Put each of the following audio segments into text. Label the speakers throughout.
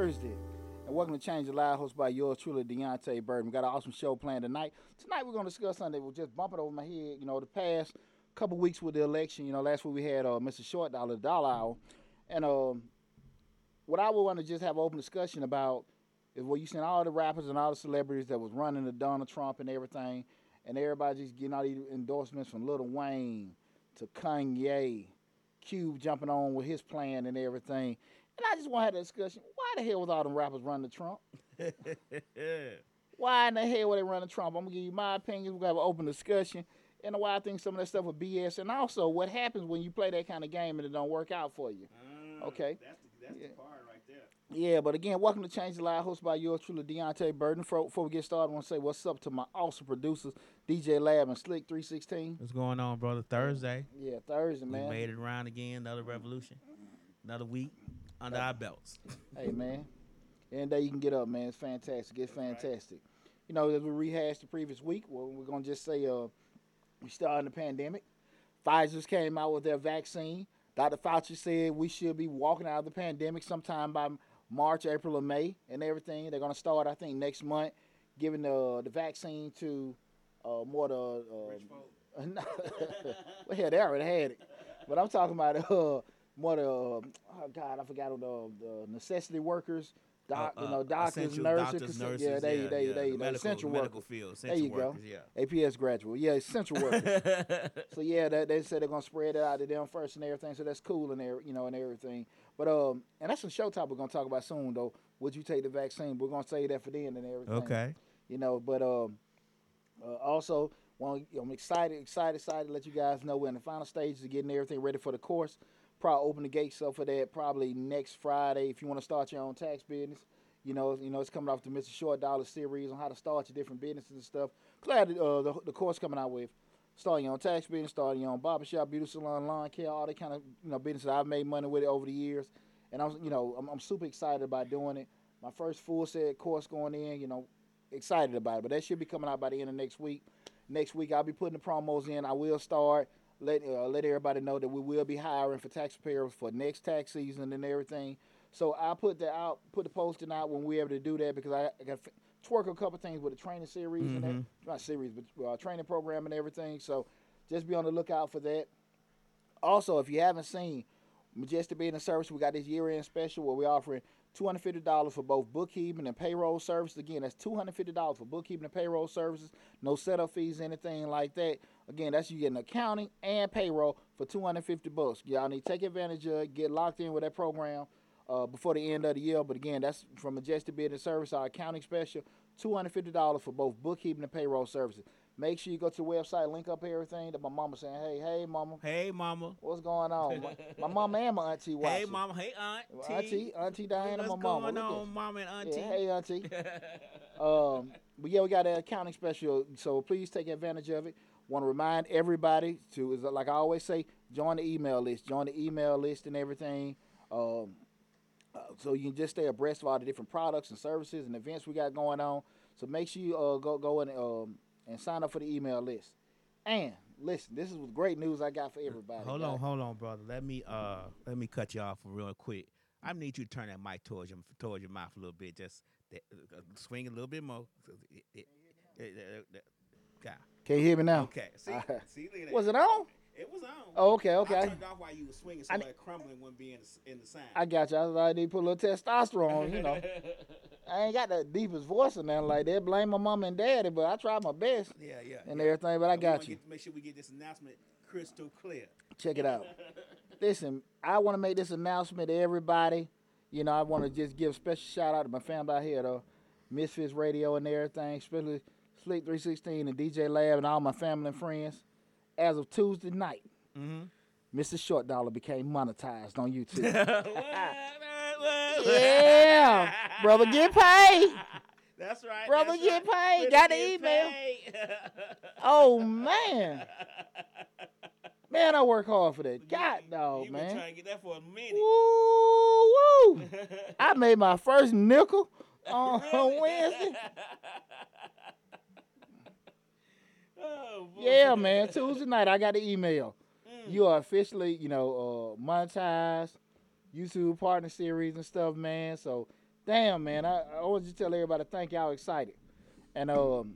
Speaker 1: Thursday. And welcome to Change the Live, hosted by yours truly, Deontay Burton. We got an awesome show planned tonight. Tonight we're going to discuss something that was just bumping over my head, you know, the past couple weeks with the election. You know, last week we had uh, Mr. Short Dollar, Dollar Hour. And um, what I would want to just have an open discussion about is where you seen all the rappers and all the celebrities that was running to Donald Trump and everything, and everybody just getting all these endorsements from Lil Wayne to Kanye, Cube jumping on with his plan and everything. And I just want to have a discussion. Why the hell was all them rappers running to Trump? Why in the hell were they running Trump? I'm gonna give you my opinion. We're gonna have an open discussion. And why I think some of that stuff was BS. And also what happens when you play that kind of game and it don't work out for you.
Speaker 2: Ah,
Speaker 1: Okay.
Speaker 2: That's the, that's
Speaker 1: Yeah.
Speaker 2: the part right there.
Speaker 1: Yeah, but again, welcome to Change the Live, hosted by yours truly, Deontay Burton. Before, before we get started, I want to say what's up to my awesome producers, DJ Lab and Slick 316.
Speaker 3: What's going on, brother? Thursday.
Speaker 1: Yeah, Thursday, man.
Speaker 3: We made it around again. Another revolution. Another week under our belts.
Speaker 1: Hey, man. Any day you can get up, man. It's fantastic. It's fantastic. You know, as we rehashed the previous week, well, we're going to just say uh, we started the pandemic. Pfizer's came out with their vaccine. Dr. Fauci said we should be walking out of the pandemic sometime by March, April, or May, and everything. They're going to start, I think, next month, giving the the vaccine to uh, more the uh, well, hell, they already had it. But I'm talking about uh, more the oh God, I forgot the, the necessity workers, doc,
Speaker 3: Uh,
Speaker 1: you
Speaker 3: uh,
Speaker 1: know, doctors, nurses,
Speaker 3: doctors, nurses,
Speaker 1: yeah, they,
Speaker 3: yeah,
Speaker 1: they,
Speaker 3: yeah,
Speaker 1: they,
Speaker 3: the
Speaker 1: the
Speaker 3: medical,
Speaker 1: essential
Speaker 3: medical
Speaker 1: workers.
Speaker 3: field,
Speaker 1: There
Speaker 3: essential
Speaker 1: you go.
Speaker 3: yeah.
Speaker 1: APS graduate, yeah, essential workers. so yeah, that, they said they're gonna spread it out to them first and everything. So that's cool and there, you know, and everything. But um, and that's a show topic we're gonna talk about soon though. Would you take the vaccine? We're gonna say that for then and everything
Speaker 3: okay.
Speaker 1: you know. But um, uh, also, want I'm excited, excited, excited to let you guys know we're in the final stages of getting everything ready for the course. Probably open the gates up for that probably next Friday if you want to start your own tax business. You know, you know it's coming off the Mr. Short Dollar series on how to start your different businesses and stuff. Glad uh, the the course coming out with starting your own tax business, starting your own barbershop, beauty salon, lawn care, all that kind of you know businesses. I've made money with it over the years, and I'm you know I'm, I'm super excited about doing it. My first full set course going in, you know, excited about it. But that should be coming out by the end of next week. Next week I'll be putting the promos in. I will start let uh, let everybody know that we will be hiring for taxpayers for next tax season and everything. So I put that out, put the posting out when we're able to do that because I, I got to twerk a couple things with the training series and that, not series, but uh, training program and everything. So just be on the lookout for that. Also, if you haven't seen Majestic Business Service, we got this year-end special where we're offering $250 for both bookkeeping and payroll services. Again, that's $250 for bookkeeping and payroll services. No setup fees, anything like that. Again, that's you getting accounting and payroll for 250 bucks. Y'all need to take advantage of it, get locked in with that program uh, before the end of the year. But again, that's from Majestic Business Service, our accounting special. $250 for both bookkeeping and payroll services. Make sure you go to the website, link up everything that my mama saying, hey, hey, mama,
Speaker 3: Hey, mama.
Speaker 1: what's going on? my, my mama and my auntie watching.
Speaker 3: Hey, mama. Hey, aunt.
Speaker 1: Auntie, Auntie Diana,
Speaker 3: What's
Speaker 1: my mama. What's going
Speaker 3: on, mama and auntie?
Speaker 1: Yeah, hey, Auntie. um, but yeah, we got an accounting special, so please take advantage of it. Want to remind everybody to, is like I always say, join the email list, join the email list and everything. Um, uh, so you can just stay abreast of all the different products and services and events we got going on. So make sure you uh, go go and um, and sign up for the email list. And listen, this is great news I got for everybody.
Speaker 3: Hold
Speaker 1: guys.
Speaker 3: on, hold on, brother. Let me uh let me cut you off real quick. I need you to turn that mic towards your towards your mouth a little bit. Just that, uh, swing a little bit more. So it- it- it- it- it- God.
Speaker 1: Can you hear me now?
Speaker 3: Okay. See,
Speaker 1: right.
Speaker 3: see, at that.
Speaker 1: Was it on?
Speaker 2: It was on.
Speaker 1: Oh, okay,
Speaker 2: I
Speaker 1: okay.
Speaker 2: turned off while you were swinging, so
Speaker 1: I-
Speaker 2: that crumbling wouldn't be in the, in the sound.
Speaker 1: I got you. I was like, need to put a little testosterone, you know. I ain't got the deepest voice or nothing like that. Blame my mom and daddy, but I tried my best
Speaker 3: Yeah, yeah.
Speaker 1: and
Speaker 3: yeah.
Speaker 1: everything. But I got you.
Speaker 2: Get, make sure we get this announcement crystal clear.
Speaker 1: Check it out. Listen, I want to make this announcement to everybody. You know, I want to just give a special shout out to my family out here, though. Misfits Radio and everything, especially Slick 316 and DJ Lab and all my family and friends. As of Tuesday night,
Speaker 3: Mhm.
Speaker 1: Mr. Short Dollar became monetized on YouTube. Yeah, brother, get paid.
Speaker 3: That's right.
Speaker 1: Brother,
Speaker 3: that's
Speaker 1: get
Speaker 3: right.
Speaker 1: paid.
Speaker 3: Brother,
Speaker 1: Got the email. Oh man, man, I work hard for that. God, dog,
Speaker 3: you been
Speaker 1: man.
Speaker 3: trying to get that for a minute.
Speaker 1: Woo, woo. I made my first nickel on, on
Speaker 3: Really?
Speaker 1: Wednesday.
Speaker 3: Oh, boy.
Speaker 1: Yeah, man. Tuesday night, I got an email.
Speaker 3: Mm.
Speaker 1: You are officially, you know, uh, monetized. YouTube partner series and stuff, man. So, damn, man, I, I always just tell everybody thank y'all excited. And um,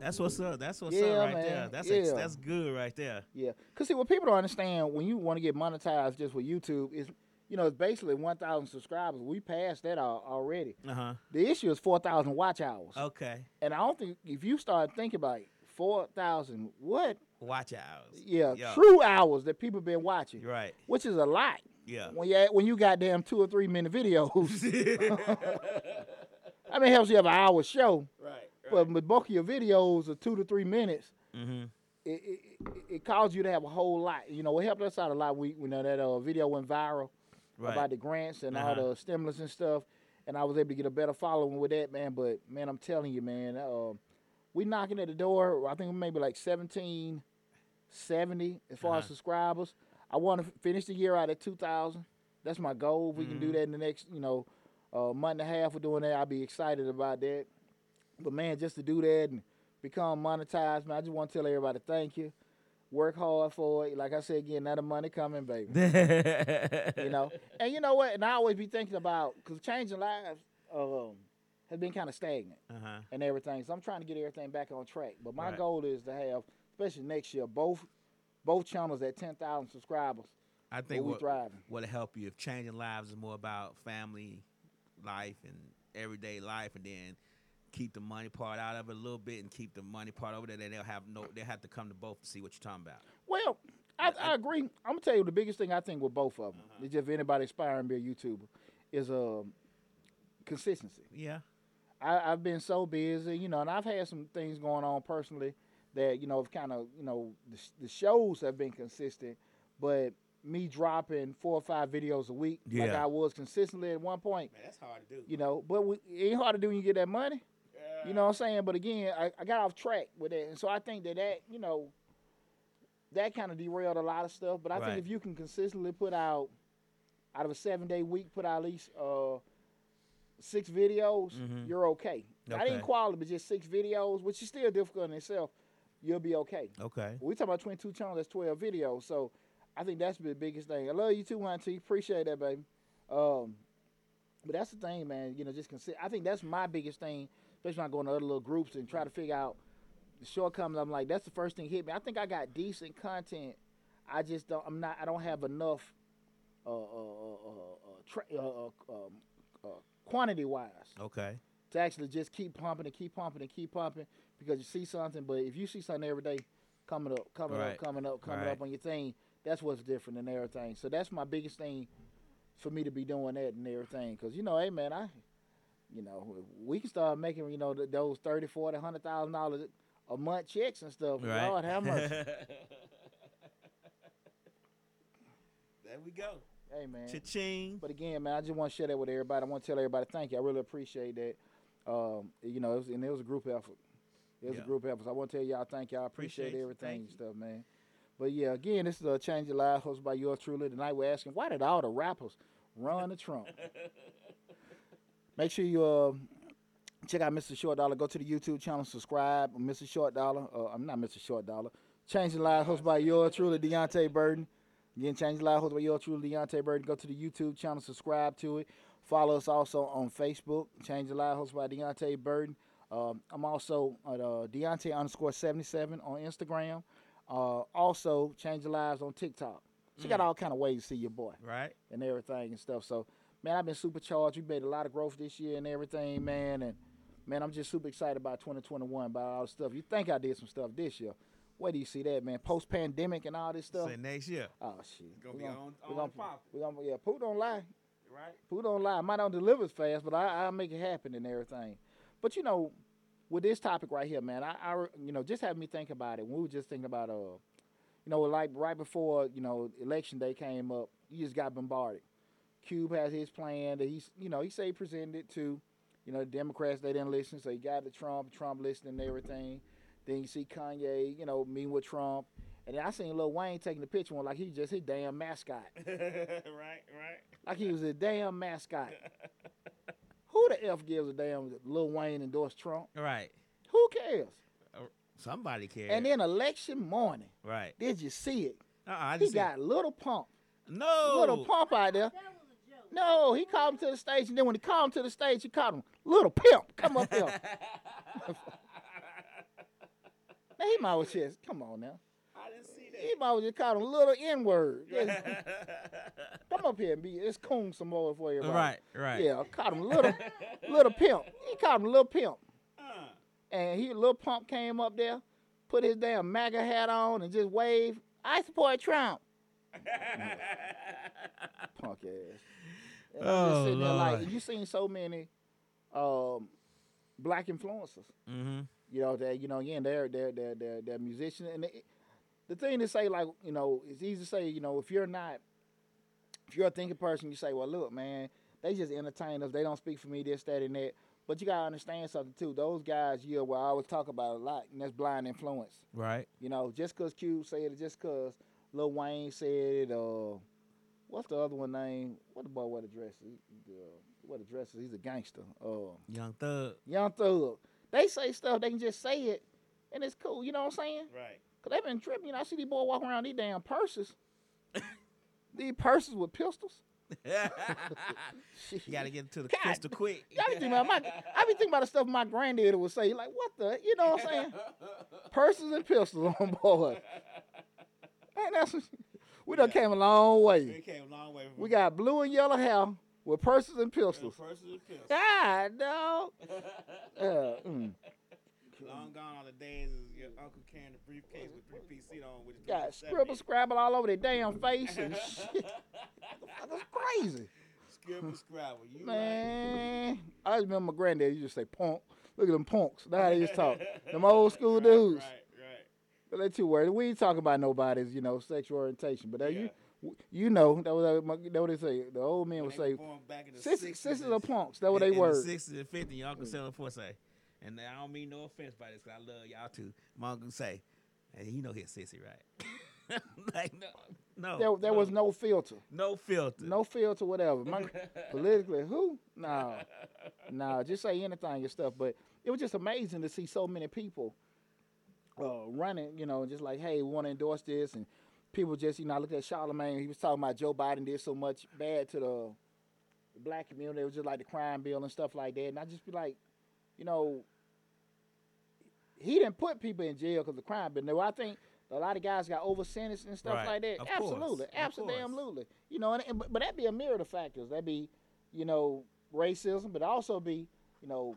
Speaker 3: That's what's up. That's what's
Speaker 1: Yeah,
Speaker 3: up right
Speaker 1: man.
Speaker 3: there. That's ex- that's good right there.
Speaker 1: yeah, cause see what people don't understand when you want to get monetized just with YouTube is, you know, it's basically 1,000 subscribers. We passed that al- already.
Speaker 3: Uh huh.
Speaker 1: The issue is 4,000 watch hours.
Speaker 3: Okay.
Speaker 1: And I don't think if you start thinking about it, 4,000 what?
Speaker 3: Watch hours.
Speaker 1: Yeah,
Speaker 3: Yeah.
Speaker 1: true hours that people been watching,
Speaker 3: right.
Speaker 1: which is a lot.
Speaker 3: Yeah.
Speaker 1: When you when you got damn two or three minute videos, I mean, it helps you have an hour show,
Speaker 2: Right.
Speaker 1: but the bulk of your videos are two to three minutes.
Speaker 3: mm-hmm.
Speaker 1: It, it, it, it caused you to have a whole lot. You know, it helped us out a lot. We, you know, that uh, video went viral
Speaker 3: Right.
Speaker 1: about the grants and all
Speaker 3: Uh-huh.
Speaker 1: the stimulus and stuff, and I was able to get a better following with that, man. But man, I'm telling you, man, uh, we knocking at the door. I think maybe like 1770 as far as
Speaker 3: Uh-huh.
Speaker 1: subscribers. I want to finish the year out at 2,000. That's my goal. If we can do
Speaker 3: Mhm.
Speaker 1: that in the next, you know, uh, month and a half of doing that, I'll be excited about that. But man, just to do that and become monetized, man, I just want to tell everybody thank you. Work hard for it. Like I said again, the money coming, baby you know. And you know what? And I always be thinking about because changing lives um, has been kind of stagnant
Speaker 3: Uh huh.
Speaker 1: and everything. So I'm trying to get everything back on track. But my
Speaker 3: Right.
Speaker 1: goal is to have, especially next year, both both channels at 10,000 subscribers.
Speaker 3: I think what
Speaker 1: thriving.
Speaker 3: what'll help you if changing lives is more about family life and everyday life, and then keep the money part out of it a little bit, and keep the money part over there. Then they'll have no. They have to come to both to see what you're talking about.
Speaker 1: Well, I,
Speaker 3: I-
Speaker 1: I agree. I'm gonna tell you the biggest thing I think with both of them. Is just if anybody aspiring to be a YouTuber, is um, consistency.
Speaker 3: Yeah.
Speaker 1: I, I've been so busy, you know, and I've had some things going on personally that you know have kind of you know the, the shows have been consistent, but me dropping four or five videos a week like I was consistently at one point,
Speaker 2: Man, that's hard to do.
Speaker 1: you know, but we, it ain't hard to do when you get that money, you know what I'm saying? But again, I, I got off track with that, and so I think that that you know that kind of derailed a lot of stuff. But I
Speaker 3: Right.
Speaker 1: think if you can consistently put out out of a seven day week, put out at least uh, six videos,
Speaker 3: Mhm.
Speaker 1: you're okay. Not even
Speaker 3: Okay.
Speaker 1: quality, but just six videos, which is still difficult in itself. You'll be okay.
Speaker 3: Okay.
Speaker 1: We talking about 22 channels, that's 12 videos. So I think that's the biggest thing. I love you too, Auntie. Appreciate that, baby. Um, but that's the thing, man. You know, just consider. I think that's my biggest thing, especially when I go into other little groups and try to figure out the shortcomings. I'm like, that's the first thing hit me. I think I got decent content. I just don't. I'm not. I don't have enough. Uh, uh, uh, uh, uh, tra- uh, uh, um, uh, quantity wise
Speaker 3: Okay.
Speaker 1: to actually just keep pumping and keep pumping and keep pumping because you see something. But if you see something every day coming up, coming
Speaker 3: Right.
Speaker 1: up, coming up, coming
Speaker 3: Right.
Speaker 1: up on your thing, that's what's different than everything. So that's my biggest thing for me to be doing that and everything. Because you know, hey man, I, you know, we can start making you know th- those thirty, forty, hundred thousand dollars a month checks and stuff.
Speaker 3: Right.
Speaker 1: Lord have mercy.
Speaker 2: There we go.
Speaker 1: Hey man.
Speaker 3: Cha-ching.
Speaker 1: But again, man, I just want to share that with everybody. I want to tell everybody thank you. I really appreciate that. Um, you know, it was, and it was a group effort. It was
Speaker 3: Yeah.
Speaker 1: a group effort. So I want to tell y'all thank y'all. I appreciate,
Speaker 3: Appreciate
Speaker 1: everything and stuff, man. But yeah, again, this is a Change Your Lives hosted by yours truly. Tonight we're asking, why did all the rappers run to Trump? Make sure you uh, check out Mr. Short Dollar. Go to the YouTube channel, subscribe. Mr. Short Dollar. Uh, I'm not Mr. Short Dollar. Change Your Lives hosted by yours truly, Deontay Burden. Again, Change Your Lives hosted by yours truly, Deontay Burden. Go to the YouTube channel, subscribe to it. Follow us also on Facebook. Change Your Lives hosted by Deontay Burden. Um, I'm also at uh, Deontay underscore 77 on Instagram. Uh, also, Change Your Lives on TikTok. So you got all kind of ways to see your boy
Speaker 3: Right.
Speaker 1: and everything and stuff. So, man, I've been supercharged. We made a lot of growth this year and everything, man. And man, I'm just super excited about 2021, about all the stuff. You think I did some stuff this year? Where do you see that, man? Post pandemic and all this stuff.
Speaker 3: Say next year.
Speaker 1: Oh shit,
Speaker 2: It's gonna
Speaker 1: We
Speaker 2: be
Speaker 1: gonna-
Speaker 2: on,
Speaker 1: we
Speaker 2: on
Speaker 1: gonna,
Speaker 2: pop.
Speaker 1: we gonna, yeah. Pooh don't lie.
Speaker 2: Right?
Speaker 1: Pooh don't lie. Might not deliver as fast, but I, I'll make it happen and everything. But you know, with this topic right here, man, I, I you know, just have me think about it. When we were just thinking about, uh, you know, like right before you know election day came up, you just got bombarded. Cube has his plan that he's, you know, he say he presented it to, you know, the Democrats. They didn't listen, so he got to Trump. Trump listening and everything. Then you see Kanye, you know, meeting with Trump. And then I seen Lil Wayne taking the picture one like he just his damn mascot.
Speaker 2: right, right.
Speaker 1: Like he was a damn mascot. Who the F gives a damn Lil Wayne endorsed Trump?
Speaker 3: Right.
Speaker 1: Who cares?
Speaker 3: Uh, somebody cares.
Speaker 1: And then election morning,
Speaker 3: right.
Speaker 1: did you see it?
Speaker 3: Uh-uh, I
Speaker 1: He
Speaker 3: just
Speaker 1: got little pump,
Speaker 3: no.
Speaker 1: little pump out there. No, he called him to the stage, and then when he called him to the stage, he called him little pimp. Come up here. now he might was just come on now.
Speaker 2: I didn't see
Speaker 1: He might was just called him little N word. Come up here and be it's coon some more for you.
Speaker 3: Right, right.
Speaker 1: Yeah, called him little little pimp. He called him little pimp.
Speaker 2: Uh,
Speaker 1: And he little pump came up there, put his damn MAGA hat on and just waved. I support Trump. Punk ass. And I'm just
Speaker 3: Oh,
Speaker 1: sitting there like
Speaker 3: Lord.
Speaker 1: you seen so many um, black influencers.
Speaker 3: Mm-hmm.
Speaker 1: You know that you know again they're they're they're they're, they're musicians and they, the thing to say like you know it's easy to say you know if you're not if you're a thinking person you say well look man they just entertain us they don't speak for me this that and that but you gotta understand something too those guys yeah, know what I always talk about a lot and that's blind influence
Speaker 3: Right.
Speaker 1: you know just cause Cube said it just cause Lil Wayne said it uh what's the other one name what the boy wear the dresses he, uh, what the dresses he's a gangster uh
Speaker 3: Young Thug.
Speaker 1: Young Thug. They say stuff, they can just say it, and it's cool. You know what I'm saying?
Speaker 2: right.
Speaker 1: Cause they been tripping. You know, I see these boys walking around these damn purses. these purses with pistols.
Speaker 3: you gotta get to the
Speaker 1: God,
Speaker 3: pistol quick.
Speaker 1: I be thinking about my, I be thinking about the stuff my granddaddy would say. Like, what the, you know what I'm saying? Purses and pistols on board. Man, that's we done came a long way.
Speaker 2: We came a long way
Speaker 1: We got blue and yellow hair with purses and pistols.
Speaker 2: first of the pills.
Speaker 1: God, no. Uh, mm.
Speaker 2: Long gone are the days of your uncle carrying a briefcase with three piece seat on with his
Speaker 1: Got
Speaker 2: 370.
Speaker 1: scribble scrabble all over their damn face and shit. That's crazy.
Speaker 2: Scribble scrabble. You
Speaker 1: Man, I just remember my granddad used to say punk. Look at them punks. That's how they used to talk. Them old school dudes.
Speaker 2: Right, right.
Speaker 1: But they too worried. We ain't talking about nobody's, you know, sexual orientation. But that
Speaker 2: Yeah.
Speaker 1: you, you know, that was that what they say. The old men would say,
Speaker 2: were born back in the
Speaker 1: sisters, sisters are punks. That's what they were.
Speaker 3: 60s and 50s, your uncle selling for say. And I don't mean no offense by this, 'cause I love y'all too. My uncle say, hey, you know he's sissy, right? like, no, no.
Speaker 1: There, there was no filter.
Speaker 3: no filter.
Speaker 1: No filter, whatever. My, politically, who? No, no. Just say anything and stuff. But it was just amazing to see so many people uh, running. You know, just like, hey, we want to endorse this, and people just, you know, I looked at Charlemagne. He was talking about Joe Biden did so much bad to the, the black community. It was just like the crime bill and stuff like that. And I just be like, you know, he didn't put people in jail because of crime, but no, I think. A lot of guys got over sentenced and stuff
Speaker 3: Right.
Speaker 1: like that.
Speaker 3: Of
Speaker 1: absolutely,
Speaker 3: course.
Speaker 1: absolutely. You know, and, and but, but that'd be a myriad of factors. That'd be, you know, racism, but also be, you know,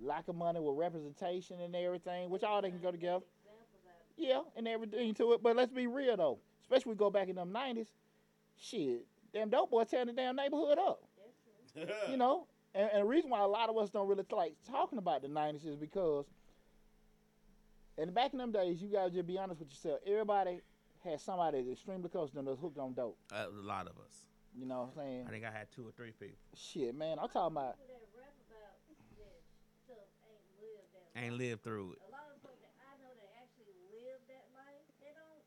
Speaker 1: lack of money with representation and everything, which all they can go together. Yeah, and everything to it. But let's be real though, especially we go back in them nineties. Shit, damn dope boy tearing the damn neighborhood up. You know, and, and the reason why a lot of us don't really like talking about the nineties is because in back in them days, you gotta just be honest with yourself. Everybody had somebody that's extremely close to them that's hooked on dope.
Speaker 3: Uh, a lot of us.
Speaker 1: You know what I'm saying?
Speaker 3: I think I had two or three people.
Speaker 1: Shit, man, I'm talking about.
Speaker 4: People that rap about that stuff ain't lived that
Speaker 3: Ain't
Speaker 4: life.
Speaker 3: lived through it.
Speaker 4: A lot of folks that I know that actually live that life, they don't.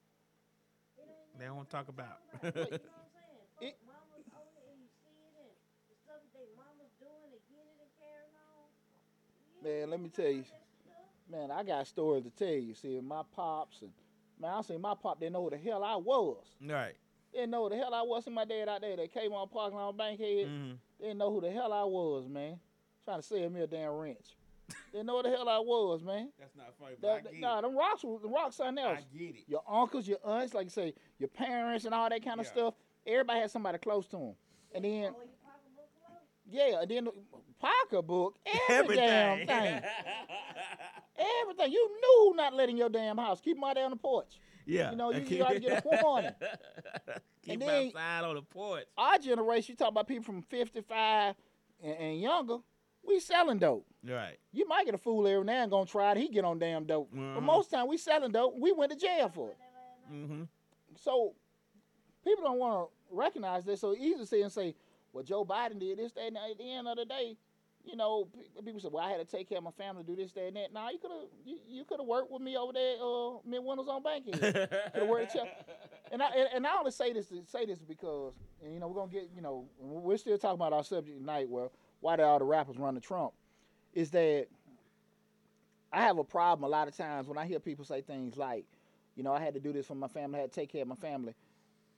Speaker 4: They don't.
Speaker 3: They don't talk about.
Speaker 4: it. You know what I'm saying? Folks,
Speaker 1: It-
Speaker 4: mamas own and you see it and the stuff that they mamas doing and getting it and carrying on. You
Speaker 1: Man, let me tell you. Man, I got stories to tell you. See, my pops and man, I see my pop didn't know who the hell I was.
Speaker 3: Right.
Speaker 1: Didn't know who the hell I was. See my dad out there that came on parking lot Bankhead.
Speaker 3: hmm
Speaker 1: Didn't know who the hell I was, man. Trying to sell me a damn wrench. Didn't know who the hell I was, man.
Speaker 2: That's not funny, but I
Speaker 1: That,
Speaker 2: get
Speaker 1: nah,
Speaker 2: it.
Speaker 1: them rocks, was- them rocks, something else.
Speaker 2: I get it.
Speaker 1: Your uncles, your aunts, like you say, your parents, and all that kind of
Speaker 2: Yeah.
Speaker 1: stuff. Everybody had somebody close to them. And then,
Speaker 4: Oh, you pocketbook close?
Speaker 1: yeah, and then the pocketbook, every damn thing. Everything. You knew not letting your damn house. Keep them out there on the porch.
Speaker 3: Yeah.
Speaker 1: You know, you- you gotta get a warning.
Speaker 3: Keep
Speaker 1: And
Speaker 3: them
Speaker 1: then-
Speaker 3: outside on the porch.
Speaker 1: Our generation, you talk about people from 55 and, and younger, we selling dope.
Speaker 3: Right.
Speaker 1: You might get a fool every now and gonna try it. He get on damn dope. But
Speaker 3: Mhm.
Speaker 1: most time we selling dope. We went to jail for it.
Speaker 3: Mm-hmm.
Speaker 1: So people don't want to recognize this. So easy to say and say, well, Joe Biden did this, that, and at the end of the day, you know, people say, well, I had to take care of my family, do this, that, and that. Nah, you could have, you, you could have worked with me over there, uh, Mrs. Winner's on Bankhead. Could have worked and I and, and I only say this to say this because, and you know, we're gonna get, you know, we're still talking about our subject tonight. Where why did all the rappers run to Trump? Is that I have a problem a lot of times when I hear people say things like, you know, I had to do this for my family, I had to take care of my family.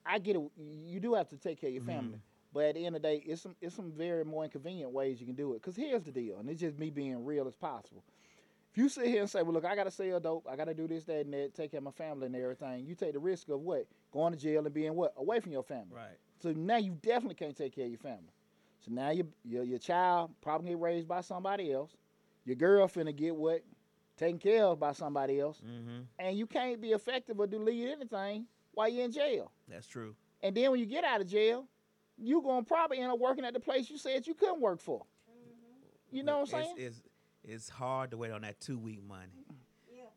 Speaker 1: I get it. You do have to take care of your mm-hmm. family, But at the end of the day, it's some it's some very more inconvenient ways you can do it. Cause here's the deal, and it's just me being real as possible. If you sit here and say, "Well, look, I gotta sell dope, I gotta do this, that, and that, take care of my family and everything," you take the risk of what going to jail and being what away from your family.
Speaker 3: Right.
Speaker 1: So now you definitely can't take care of your family. So now your your, your child probably get raised by somebody else. Your girl finna get what taken care of by somebody else,
Speaker 3: Mm-hmm.
Speaker 1: and you can't be effective or do lead anything while you're in jail.
Speaker 3: That's true.
Speaker 1: And then when you get out of jail, you're gonna probably end up working at the place you said you couldn't work for. You know what I'm saying?
Speaker 3: It's, it's, it's hard to wait on that two week money.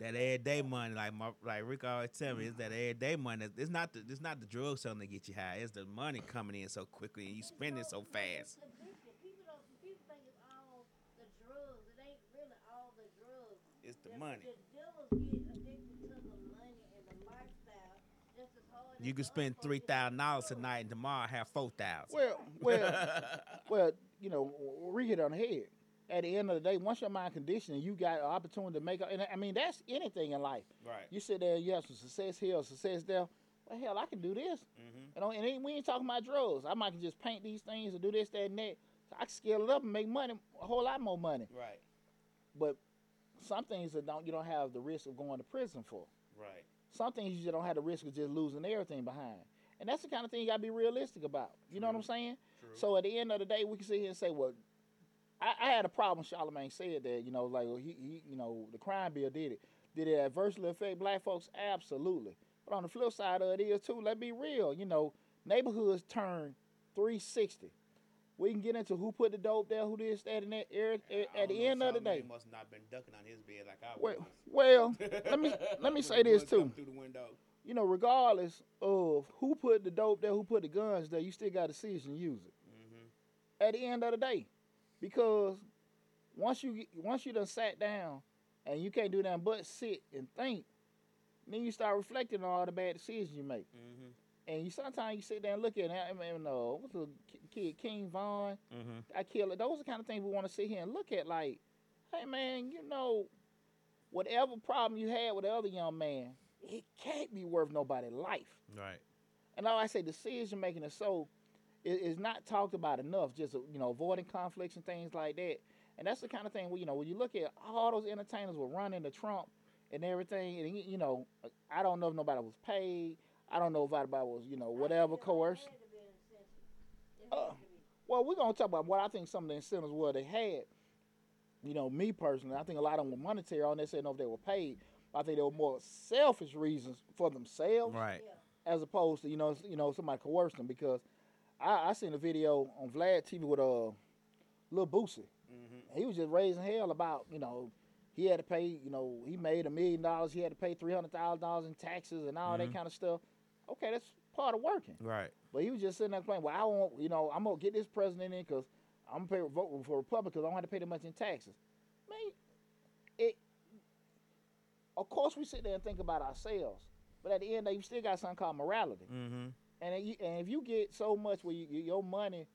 Speaker 4: Yeah.
Speaker 3: That everyday money, like my, like Rick always tell me, is that mm-hmm. everyday money. It's not the it's not the drugs selling that get you high. It's the money coming in so quickly and you spend it so fast.
Speaker 4: It's. People don't. People think it's all the drugs. It ain't really all the drugs.
Speaker 3: It's the money.
Speaker 4: The dealers get addicted to the money and the lifestyle just as hard.
Speaker 3: You can spend
Speaker 4: other
Speaker 3: three
Speaker 4: folks get
Speaker 3: thousand dollars tonight and tomorrow have four thousand.
Speaker 1: Well, well, well, you know, we hit on the head. At the end of the day, once your mind conditioning, you got an opportunity to make. a- And I mean, that's anything in life.
Speaker 3: right.
Speaker 1: You sit there, you have some success here, success there. Well, hell, I can do this.
Speaker 3: Mm-hmm.
Speaker 1: You know, and ain't- we ain't talking about drugs. I might just paint these things and do this, that, and that. So I can scale it up and make money, a whole lot more money.
Speaker 3: Right.
Speaker 1: But some things that don't you don't have the risk of going to prison for.
Speaker 3: Right.
Speaker 1: Some things you just don't have the risk of just losing everything behind. And that's the kind of thing you gotta be realistic about. You know what I'm saying?
Speaker 3: True.
Speaker 1: So at the end of the day, we can sit here and say, well, I, I had a problem. Charlemagne said that, you know, like well, he, he, you know, the crime bill did it. Did it adversely affect black folks? Absolutely. But on the flip side of it is too. Let's be real. You know, neighborhoods turn 360. We can get into who put the dope there, who this, that, and that. Eric, at the end of the day,
Speaker 3: must not been ducking on his bed like I
Speaker 1: well,
Speaker 3: was.
Speaker 1: well, let me let me say this too.
Speaker 2: Through the window.
Speaker 1: You know, regardless of who put the dope there, who put the guns there, you still got to decision and use it.
Speaker 3: Mm-hmm.
Speaker 1: at the end of the day, because once you once you done sat down and you can't do nothing but sit and think, then you start reflecting on all the bad decisions you make.
Speaker 3: Mm-hmm.
Speaker 1: And you sometimes you sit there and look at it. I mean, no, what's the kid King Von?
Speaker 3: Mm-hmm.
Speaker 1: I kill it. Those are the kind of things we want to sit here and look at. Like, hey man, you know, whatever problem you had with the other young man, it can't be worth nobody's life.
Speaker 3: Right.
Speaker 1: And like I say, decision making is so is is not talked about enough. Just you know, avoiding conflicts and things like that. And that's the kind of thing where you know when you look at all those entertainers were running to Trump and everything, and you know, I don't know if nobody was paid. I don't know if anybody was you know whatever coerced.
Speaker 4: It had to be an incentive. It
Speaker 1: Uh,
Speaker 4: had to be.
Speaker 1: Well, we're gonna talk about what I think some of the incentives were they had. You know, me personally, I think a lot of them were monetary. I don't necessarily know if they were paid. I think they were more selfish reasons for themselves
Speaker 3: Right.
Speaker 1: As opposed to you know you know somebody coerced them because I, I seen a video on Vlad TV with uh, little Boosie.
Speaker 2: Mm-hmm.
Speaker 1: He was just raising hell about you know he had to pay you know he made a million dollars he had to pay three hundred thousand dollars in taxes and all that
Speaker 3: Mhm.
Speaker 1: kind of stuff. Okay, that's part of working.
Speaker 3: Right.
Speaker 1: But he was just sitting there playing. Well, I want you know I'm gonna get this president in because I'm gonna pay vote for Republicans. I don't have to pay that much in taxes. Man, it. Of course, we sit there and think about ourselves, but at the end, of the day, you still got something called morality.
Speaker 3: Mm-hmm.
Speaker 1: And, then you, and if you get so much where you, you- your money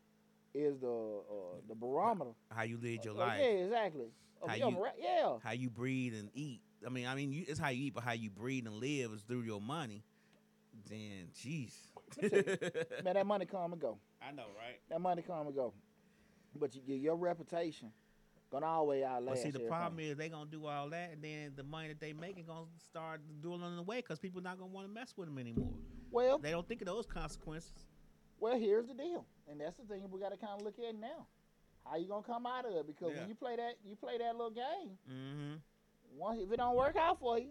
Speaker 1: is the uh, the barometer.
Speaker 3: How you lead your
Speaker 1: uh,
Speaker 3: life.
Speaker 1: Yeah, exactly.
Speaker 3: How
Speaker 1: your
Speaker 3: you-
Speaker 1: mora- yeah.
Speaker 3: How you breathe and eat. I mean, I mean, you, it's how you eat, but how you breathe and live is through your money. Then, jeez.
Speaker 1: Man, that money come and go.
Speaker 2: I know, right?
Speaker 1: That money come and go. But you, your- your reputation gonna always outlast.
Speaker 3: But see, the
Speaker 1: everything.
Speaker 3: problem is they gonna do all that, and then the money that they making gonna start dwindling away because people not gonna want to mess with them anymore.
Speaker 1: Well,
Speaker 3: They don't think of those consequences.
Speaker 1: well, here's the deal, and that's the thing we got to kind of look at now. How you gonna come out of it? Because
Speaker 2: Yeah.
Speaker 1: when you play that, you play that little game.
Speaker 3: Mm-hmm.
Speaker 1: Once if it don't work out for you,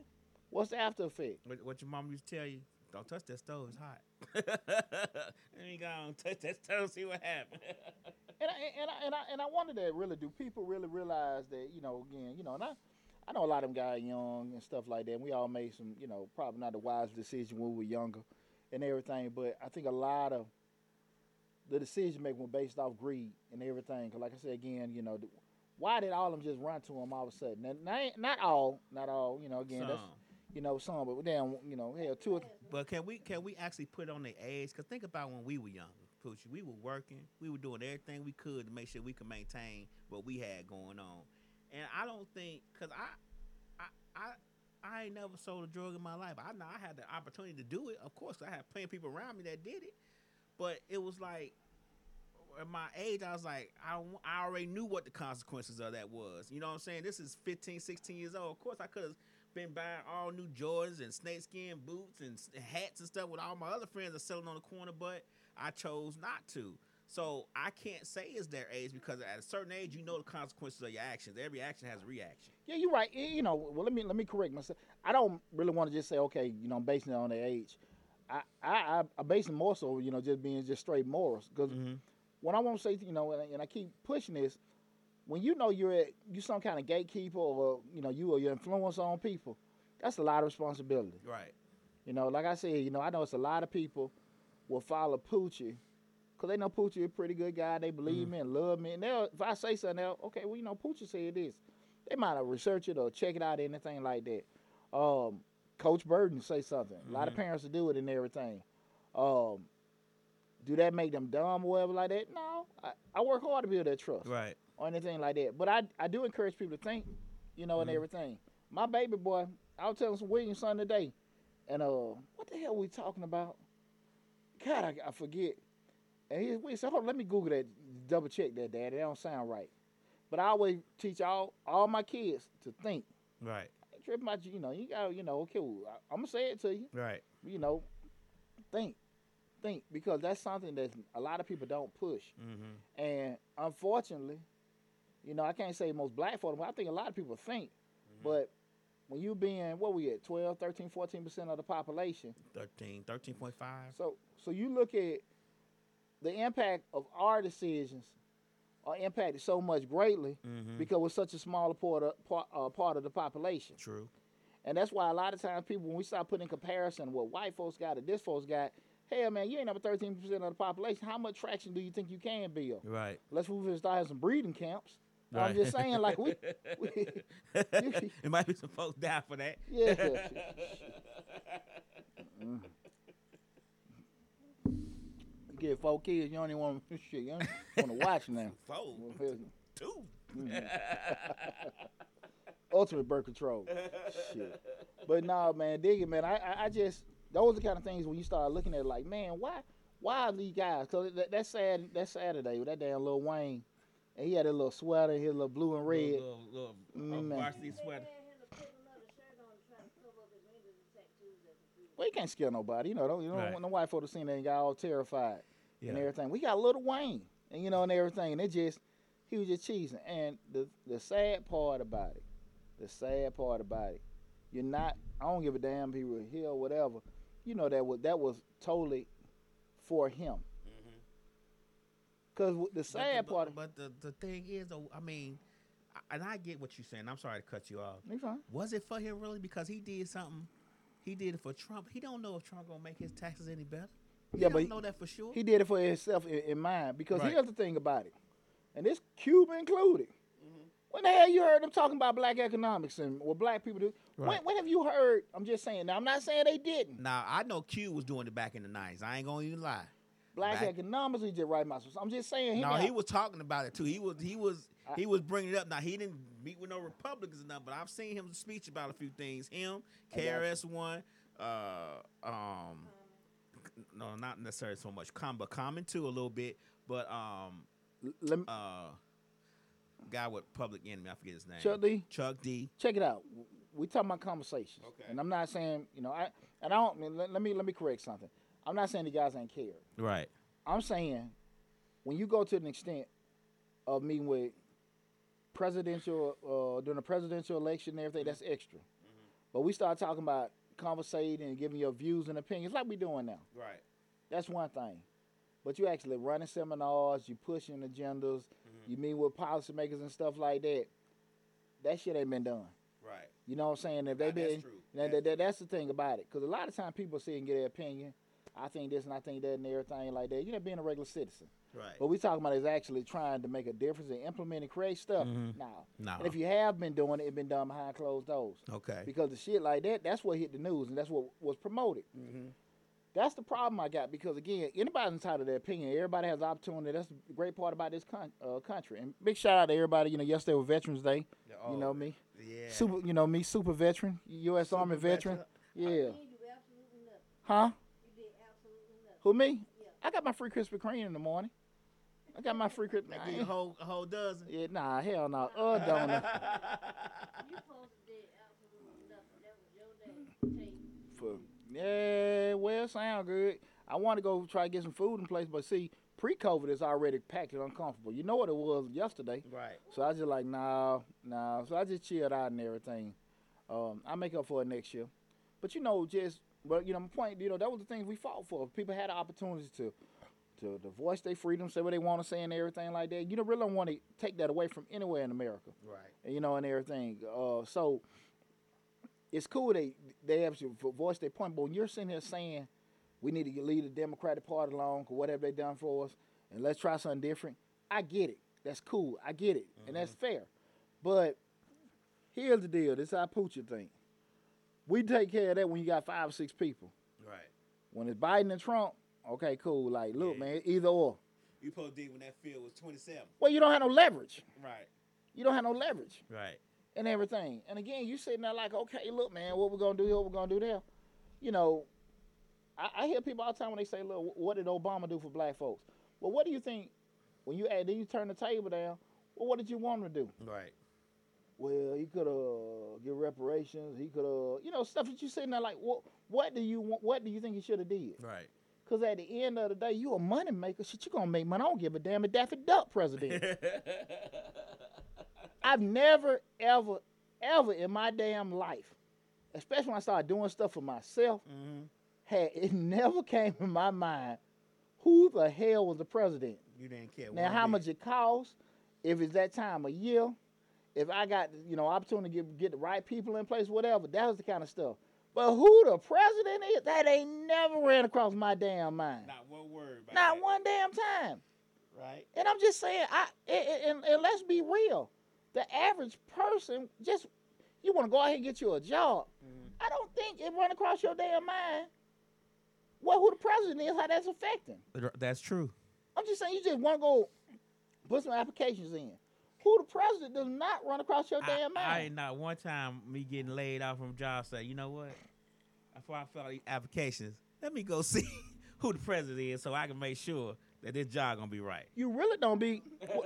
Speaker 1: what's the after effect?
Speaker 3: What, what your mom used to tell you? Don't touch that stove; it's hot. Let me go and touch that stove, see what happens.
Speaker 1: And I, and I, and I, and I wonder that really do people really realize that you know again you know and I, I know a lot of them guys young and stuff like that. And we all made some you know probably not the wise decision when we were younger, and everything. But I think a lot of the decision making was based off greed and everything. Cause like I said again, you know, why did all of them just run to him all of a sudden? And not, not all, not all. You know, again, that's you know some, but damn, you know, hell, two or th-
Speaker 3: But can we can we actually put on the age? Because think about when we were younger, Poochie. We were working. We were doing everything we could to make sure we could maintain what we had going on. And I don't think because I, I I I ain't never sold a drug in my life. I know I had the opportunity to do it. Of course, I had plenty of people around me that did it. But it was like at my age, I was like, I, I already knew what the consequences of that was. You know what I'm saying? This is 15, 16 years old. Of course, I could have been buying all new Jordans and snakeskin boots and hats and stuff with all my other friends are selling on the corner, but I chose not to. So I can't say it's their age because at a certain age, you know the consequences of your actions. Every action has a reaction.
Speaker 1: Yeah, you're right. You know, well, let me let me correct myself. I don't really want to just say, okay, you know, I'm basing it on their age. I I I, base it more so, you know, just being just straight morals. Because
Speaker 3: Mhm.
Speaker 1: what I want to say, you know, and I, and I keep pushing this, when you know you're at, you some kind of gatekeeper or you know you or your influence on people, that's a lot of responsibility.
Speaker 3: Right.
Speaker 1: You know, like I said, you know, I know it's a lot of people will follow Poochie because they know Poochie a pretty good guy. They believe me and love me. And they'll, if I say something, they'll, okay, well, you know, Poochie said this. They might have researched it or check it out, anything like that. Um, Coach Burden say something. A lot of
Speaker 3: Mhm.
Speaker 1: parents do it and everything. Um, do that make them dumb or whatever like that? No. I, I work hard to build that trust
Speaker 3: Right.
Speaker 1: or anything like that. But I, I do encourage people to think, you know, and
Speaker 3: Mhm.
Speaker 1: everything. My baby boy, I was telling some Williams son today, and uh, what the hell we talking about? God, I, I forget. And he, we said, hold on, let me Google that, double check that, Dad. That don't sound right. But I always teach all all my kids to think.
Speaker 3: Right.
Speaker 1: Tripping about you, you know. You got, you know, okay, well, I, I'm gonna say it to you.
Speaker 3: Right.
Speaker 1: You know, think, think, because that's something that a lot of people don't push.
Speaker 3: Mm-hmm.
Speaker 1: And unfortunately, you know, I can't say most black folk, but I think a lot of people think.
Speaker 3: Mm-hmm.
Speaker 1: But when you being, what we at, 12, 13, 14% of the population.
Speaker 3: 13, 13.5.
Speaker 1: So so you look at the impact of our decisions are impacted so much greatly
Speaker 3: Mm-hmm.
Speaker 1: because we're such a smaller part of, part, uh, part of the population.
Speaker 3: True.
Speaker 1: And that's why a lot of times people, when we start putting in comparison what white folks got or this folks got, hell man, you ain't number 13% of the population. How much traction do you think you can build?
Speaker 3: Right.
Speaker 1: Let's move and start having some breeding camps. I'm just saying, like we, we
Speaker 3: it might be some folks down for that.
Speaker 1: yeah. Mm. You get four kids, you don't even want to shit. You don't want to watch now.
Speaker 3: Four, two.
Speaker 1: Ultimate birth control. Shit. But nah, man, dig it, man. I, I, I just those are the kind of things when you start looking at it like, man, why, why are these guys? Cause that, that sad, that Saturday with that damn Lil Wayne, and he had a little sweater, his little blue and red.
Speaker 3: Little, little, little
Speaker 1: Mm, man.
Speaker 3: varsity sweater.
Speaker 4: had him to put another shirt on to try to cover up his windows and tattoos at the freeway.
Speaker 1: Well, you can't scare nobody. You know, don't, you don't
Speaker 3: Right.
Speaker 1: want no white folks to see that and got all terrified
Speaker 3: Yeah.
Speaker 1: and everything. We got Lil Wayne, and you know, and everything, and it just he was just cheesing. And the the sad part about it, the sad part about it, you're not. I don't give a damn if he was here or whatever. You know that was that was totally for him. Mm-hmm. Cause w- the
Speaker 3: But
Speaker 1: sad
Speaker 3: the,
Speaker 1: part,
Speaker 3: But, but the, the thing is, though, I mean, and I get what you're saying. I'm sorry to cut you off.
Speaker 1: you fine.
Speaker 3: Was it for him really? Because he did something. He did it for Trump. He don't know if Trump gonna make his taxes any better. He
Speaker 1: Yeah,
Speaker 3: don't
Speaker 1: but he-
Speaker 3: know that for sure.
Speaker 1: He did it for himself in, in mind. Because
Speaker 3: Right.
Speaker 1: here's the thing about it, and this Cuba included.
Speaker 3: Mm-hmm.
Speaker 1: When the hell you heard them talking about black economics and what black people do? When,
Speaker 3: Right.
Speaker 1: when have you heard? I'm just saying. Now I'm not saying they didn't.
Speaker 3: now I know Q was doing it back in the '90s. I ain't gonna even lie.
Speaker 1: Black
Speaker 3: Back-
Speaker 1: economics, he just right my. I'm just saying.
Speaker 3: no,
Speaker 1: got-
Speaker 3: he was talking about it too. He was he was
Speaker 1: I-
Speaker 3: he was bringing it up. Now he didn't meet with no Republicans or nothing, but I've seen him speech about a few things. Him,
Speaker 1: I got you.
Speaker 3: KRS One, uh, um, no, not necessarily so much. Com, but Common too a little bit. But um,
Speaker 1: Let me,
Speaker 3: uh, guy with Public Enemy, I forget his name.
Speaker 1: Chuck D.
Speaker 3: Chuck D.
Speaker 1: check it out. We talking about conversations.
Speaker 3: Okay.
Speaker 1: And I'm not saying you know I and I don't. Let, let me let me correct something. I'm not saying the guys ain't care.
Speaker 3: Right.
Speaker 1: I'm saying when you go to an extent of meeting with presidential uh, during a presidential election and everything, that's extra. But we start talking about conversating and giving your views and opinions like we doing now.
Speaker 3: Right.
Speaker 1: That's one thing. But you actually running seminars, you pushing agendas, mm-hmm. you meet with policymakers and stuff like that. That shit ain't been done.
Speaker 3: Right.
Speaker 1: You know what I'm saying? If they
Speaker 3: Nah, that's
Speaker 1: been,
Speaker 3: true.
Speaker 1: now, that, that- that's the thing about it. Because a lot of times people sit and get their opinion. I think this and I think that and everything like that. You know, being a regular citizen.
Speaker 3: Right.
Speaker 1: What we talking about is actually trying to make a difference and implement and create stuff.
Speaker 3: Mhm.
Speaker 1: Now,
Speaker 3: No.
Speaker 1: and if you have been doing it, it been done behind closed doors.
Speaker 3: okay.
Speaker 1: Because the shit like that, that's what hit the news and that's what was promoted.
Speaker 3: Mm-hmm.
Speaker 1: That's the problem I got because again, anybody's entitled to their opinion. Everybody has opportunity. That's the great part about this con- uh, country. And big shout out to everybody. You know, yesterday was Veterans Day. you know me,
Speaker 3: Yeah.
Speaker 1: super. You know me, super veteran, U.S.
Speaker 3: Super
Speaker 1: Army veteran. Yeah.
Speaker 4: You absolutely nothing.
Speaker 1: Huh?
Speaker 4: You did absolutely nothing.
Speaker 1: Who me?
Speaker 4: Yeah.
Speaker 1: I got my free Krispy Kreme in the morning. I got my free
Speaker 2: give you a whole a whole dozen.
Speaker 1: Yeah, nah, hell no. Uh, donut.
Speaker 4: You posted that afternoon stuff, and that was your day. Take
Speaker 1: For yeah, well, sound good. I want to go try to get some food in place, but see, pre-COVID is already packed and uncomfortable. You know what it was yesterday.
Speaker 2: Right.
Speaker 1: So I was just like, nah, nah. So I just chilled out and everything. Um, I make up for it next year. But you know, just but you know, my point, you know, that was the things we fought for. People had the opportunity to to, to voice their freedom, say what they want to say and everything like that. You don't really don't want to take that away from anywhere in America
Speaker 2: Right.
Speaker 1: you know, and everything. Uh, so it's cool they they have to voice their point, but when you're sitting here saying we need to lead the Democratic Party along or whatever they done for us, and let's try something different, I get it. That's cool. I get it, and that's fair. But here's the deal: this is how Poochie think. We take care of that when you got five or six people.
Speaker 2: Right.
Speaker 1: When it's Biden and Trump, okay, cool. Like, look,
Speaker 2: Yeah.
Speaker 1: man, either or.
Speaker 2: You supposed to when that field was 27.
Speaker 1: Well, you don't have no leverage.
Speaker 2: Right.
Speaker 1: You don't have no leverage.
Speaker 3: Right.
Speaker 1: and everything. And again, you sitting there like, okay, look, man, what we gonna do here? What we gonna do there? You know, I, I hear people all the time when they say, look, what did Obama do for black folks? Well, what do you think when you add? Then you turn the table down. Well, what did you want him to do?
Speaker 3: Right.
Speaker 1: Well, he could have uh, give reparations. He could have, you know, stuff that you sitting there like, what? What do you want? What do you think he should have did?
Speaker 3: Right.
Speaker 1: Because at the end of the day, you a money maker. Shit, you gonna make money. I don't give a damn if Daffy Duck president. I've never, ever, ever in my damn life, especially when I started doing stuff for myself,
Speaker 2: Mm-hmm.
Speaker 1: had it never came in my mind who the hell was the president.
Speaker 2: You didn't care.
Speaker 1: Now, how much it costs, if it's that time of year, if I got you know opportunity to get, get the right people in place, whatever. That was the kind of stuff. But who the president is, that ain't never ran across my damn mind.
Speaker 2: Not one word. About
Speaker 1: Not
Speaker 2: that.
Speaker 1: one damn time.
Speaker 2: Right.
Speaker 1: And I'm just saying, I and, and, and let's be real. The average person just you want to go out here and get you a job.
Speaker 2: Mhm.
Speaker 1: I don't think it run across your damn mind. Well, who the president is, how that's affecting.
Speaker 3: That's true.
Speaker 1: I'm just saying, you just want to go put some applications in. Who the president does not run across your
Speaker 3: I,
Speaker 1: damn
Speaker 3: I ain't not one time me getting laid off from a job say, you know what? Before I fill out these applications, let me go see who the president is so I can make sure that this job gonna be right.
Speaker 1: you really don't be.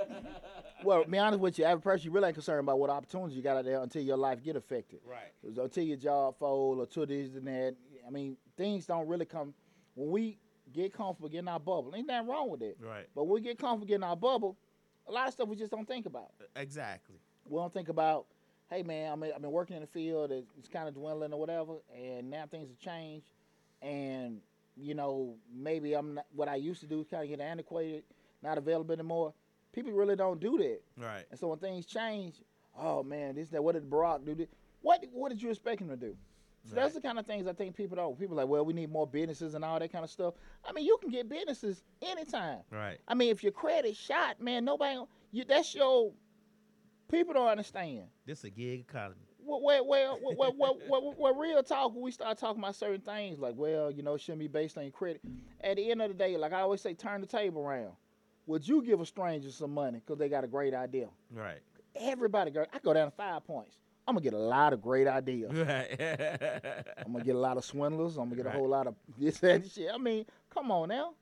Speaker 1: Well, be honest with you, average person, you really ain't concerned about what opportunities you got out there until your life get affected.
Speaker 2: Right.
Speaker 1: Until your job fold or to this and that. I mean, things don't really come when we get comfortable getting our bubble. Ain't nothing wrong with that.
Speaker 3: Right.
Speaker 1: But when we get comfortable getting our bubble, a lot of stuff we just don't think about.
Speaker 3: Exactly.
Speaker 1: We don't think about, hey man, I mean, I've been working in the field, it's kind of dwindling or whatever, and now things have changed, and you know maybe I'm not what I used to do is kind of get antiquated, not available anymore. People really don't do that.
Speaker 3: Right.
Speaker 1: And so when things change, oh man, this that what did Barack do? This? What what did you expect him to do? So that's the kind of things I think people don't. People are like, well, we need more businesses and all that kind of stuff. I mean, you can get businesses anytime.
Speaker 3: Right.
Speaker 1: I mean, if your credit shot, man, nobody you that's your people don't understand.
Speaker 3: This is a gig economy.
Speaker 1: Well, well, well, well, well, well, well, real talk. When we start talking about certain things, like, well, you know, it shouldn't be based on your credit. At the end of the day, like I always say, turn the table around. Would you give a stranger some money because they got a great idea?
Speaker 3: Right.
Speaker 1: Everybody go. I go down to five points. I'm gonna get a lot of great ideas.
Speaker 3: Right.
Speaker 1: I'm gonna get a lot of swindlers. I'm gonna get
Speaker 3: Right.
Speaker 1: a whole lot of this that, and shit. I mean, come on now.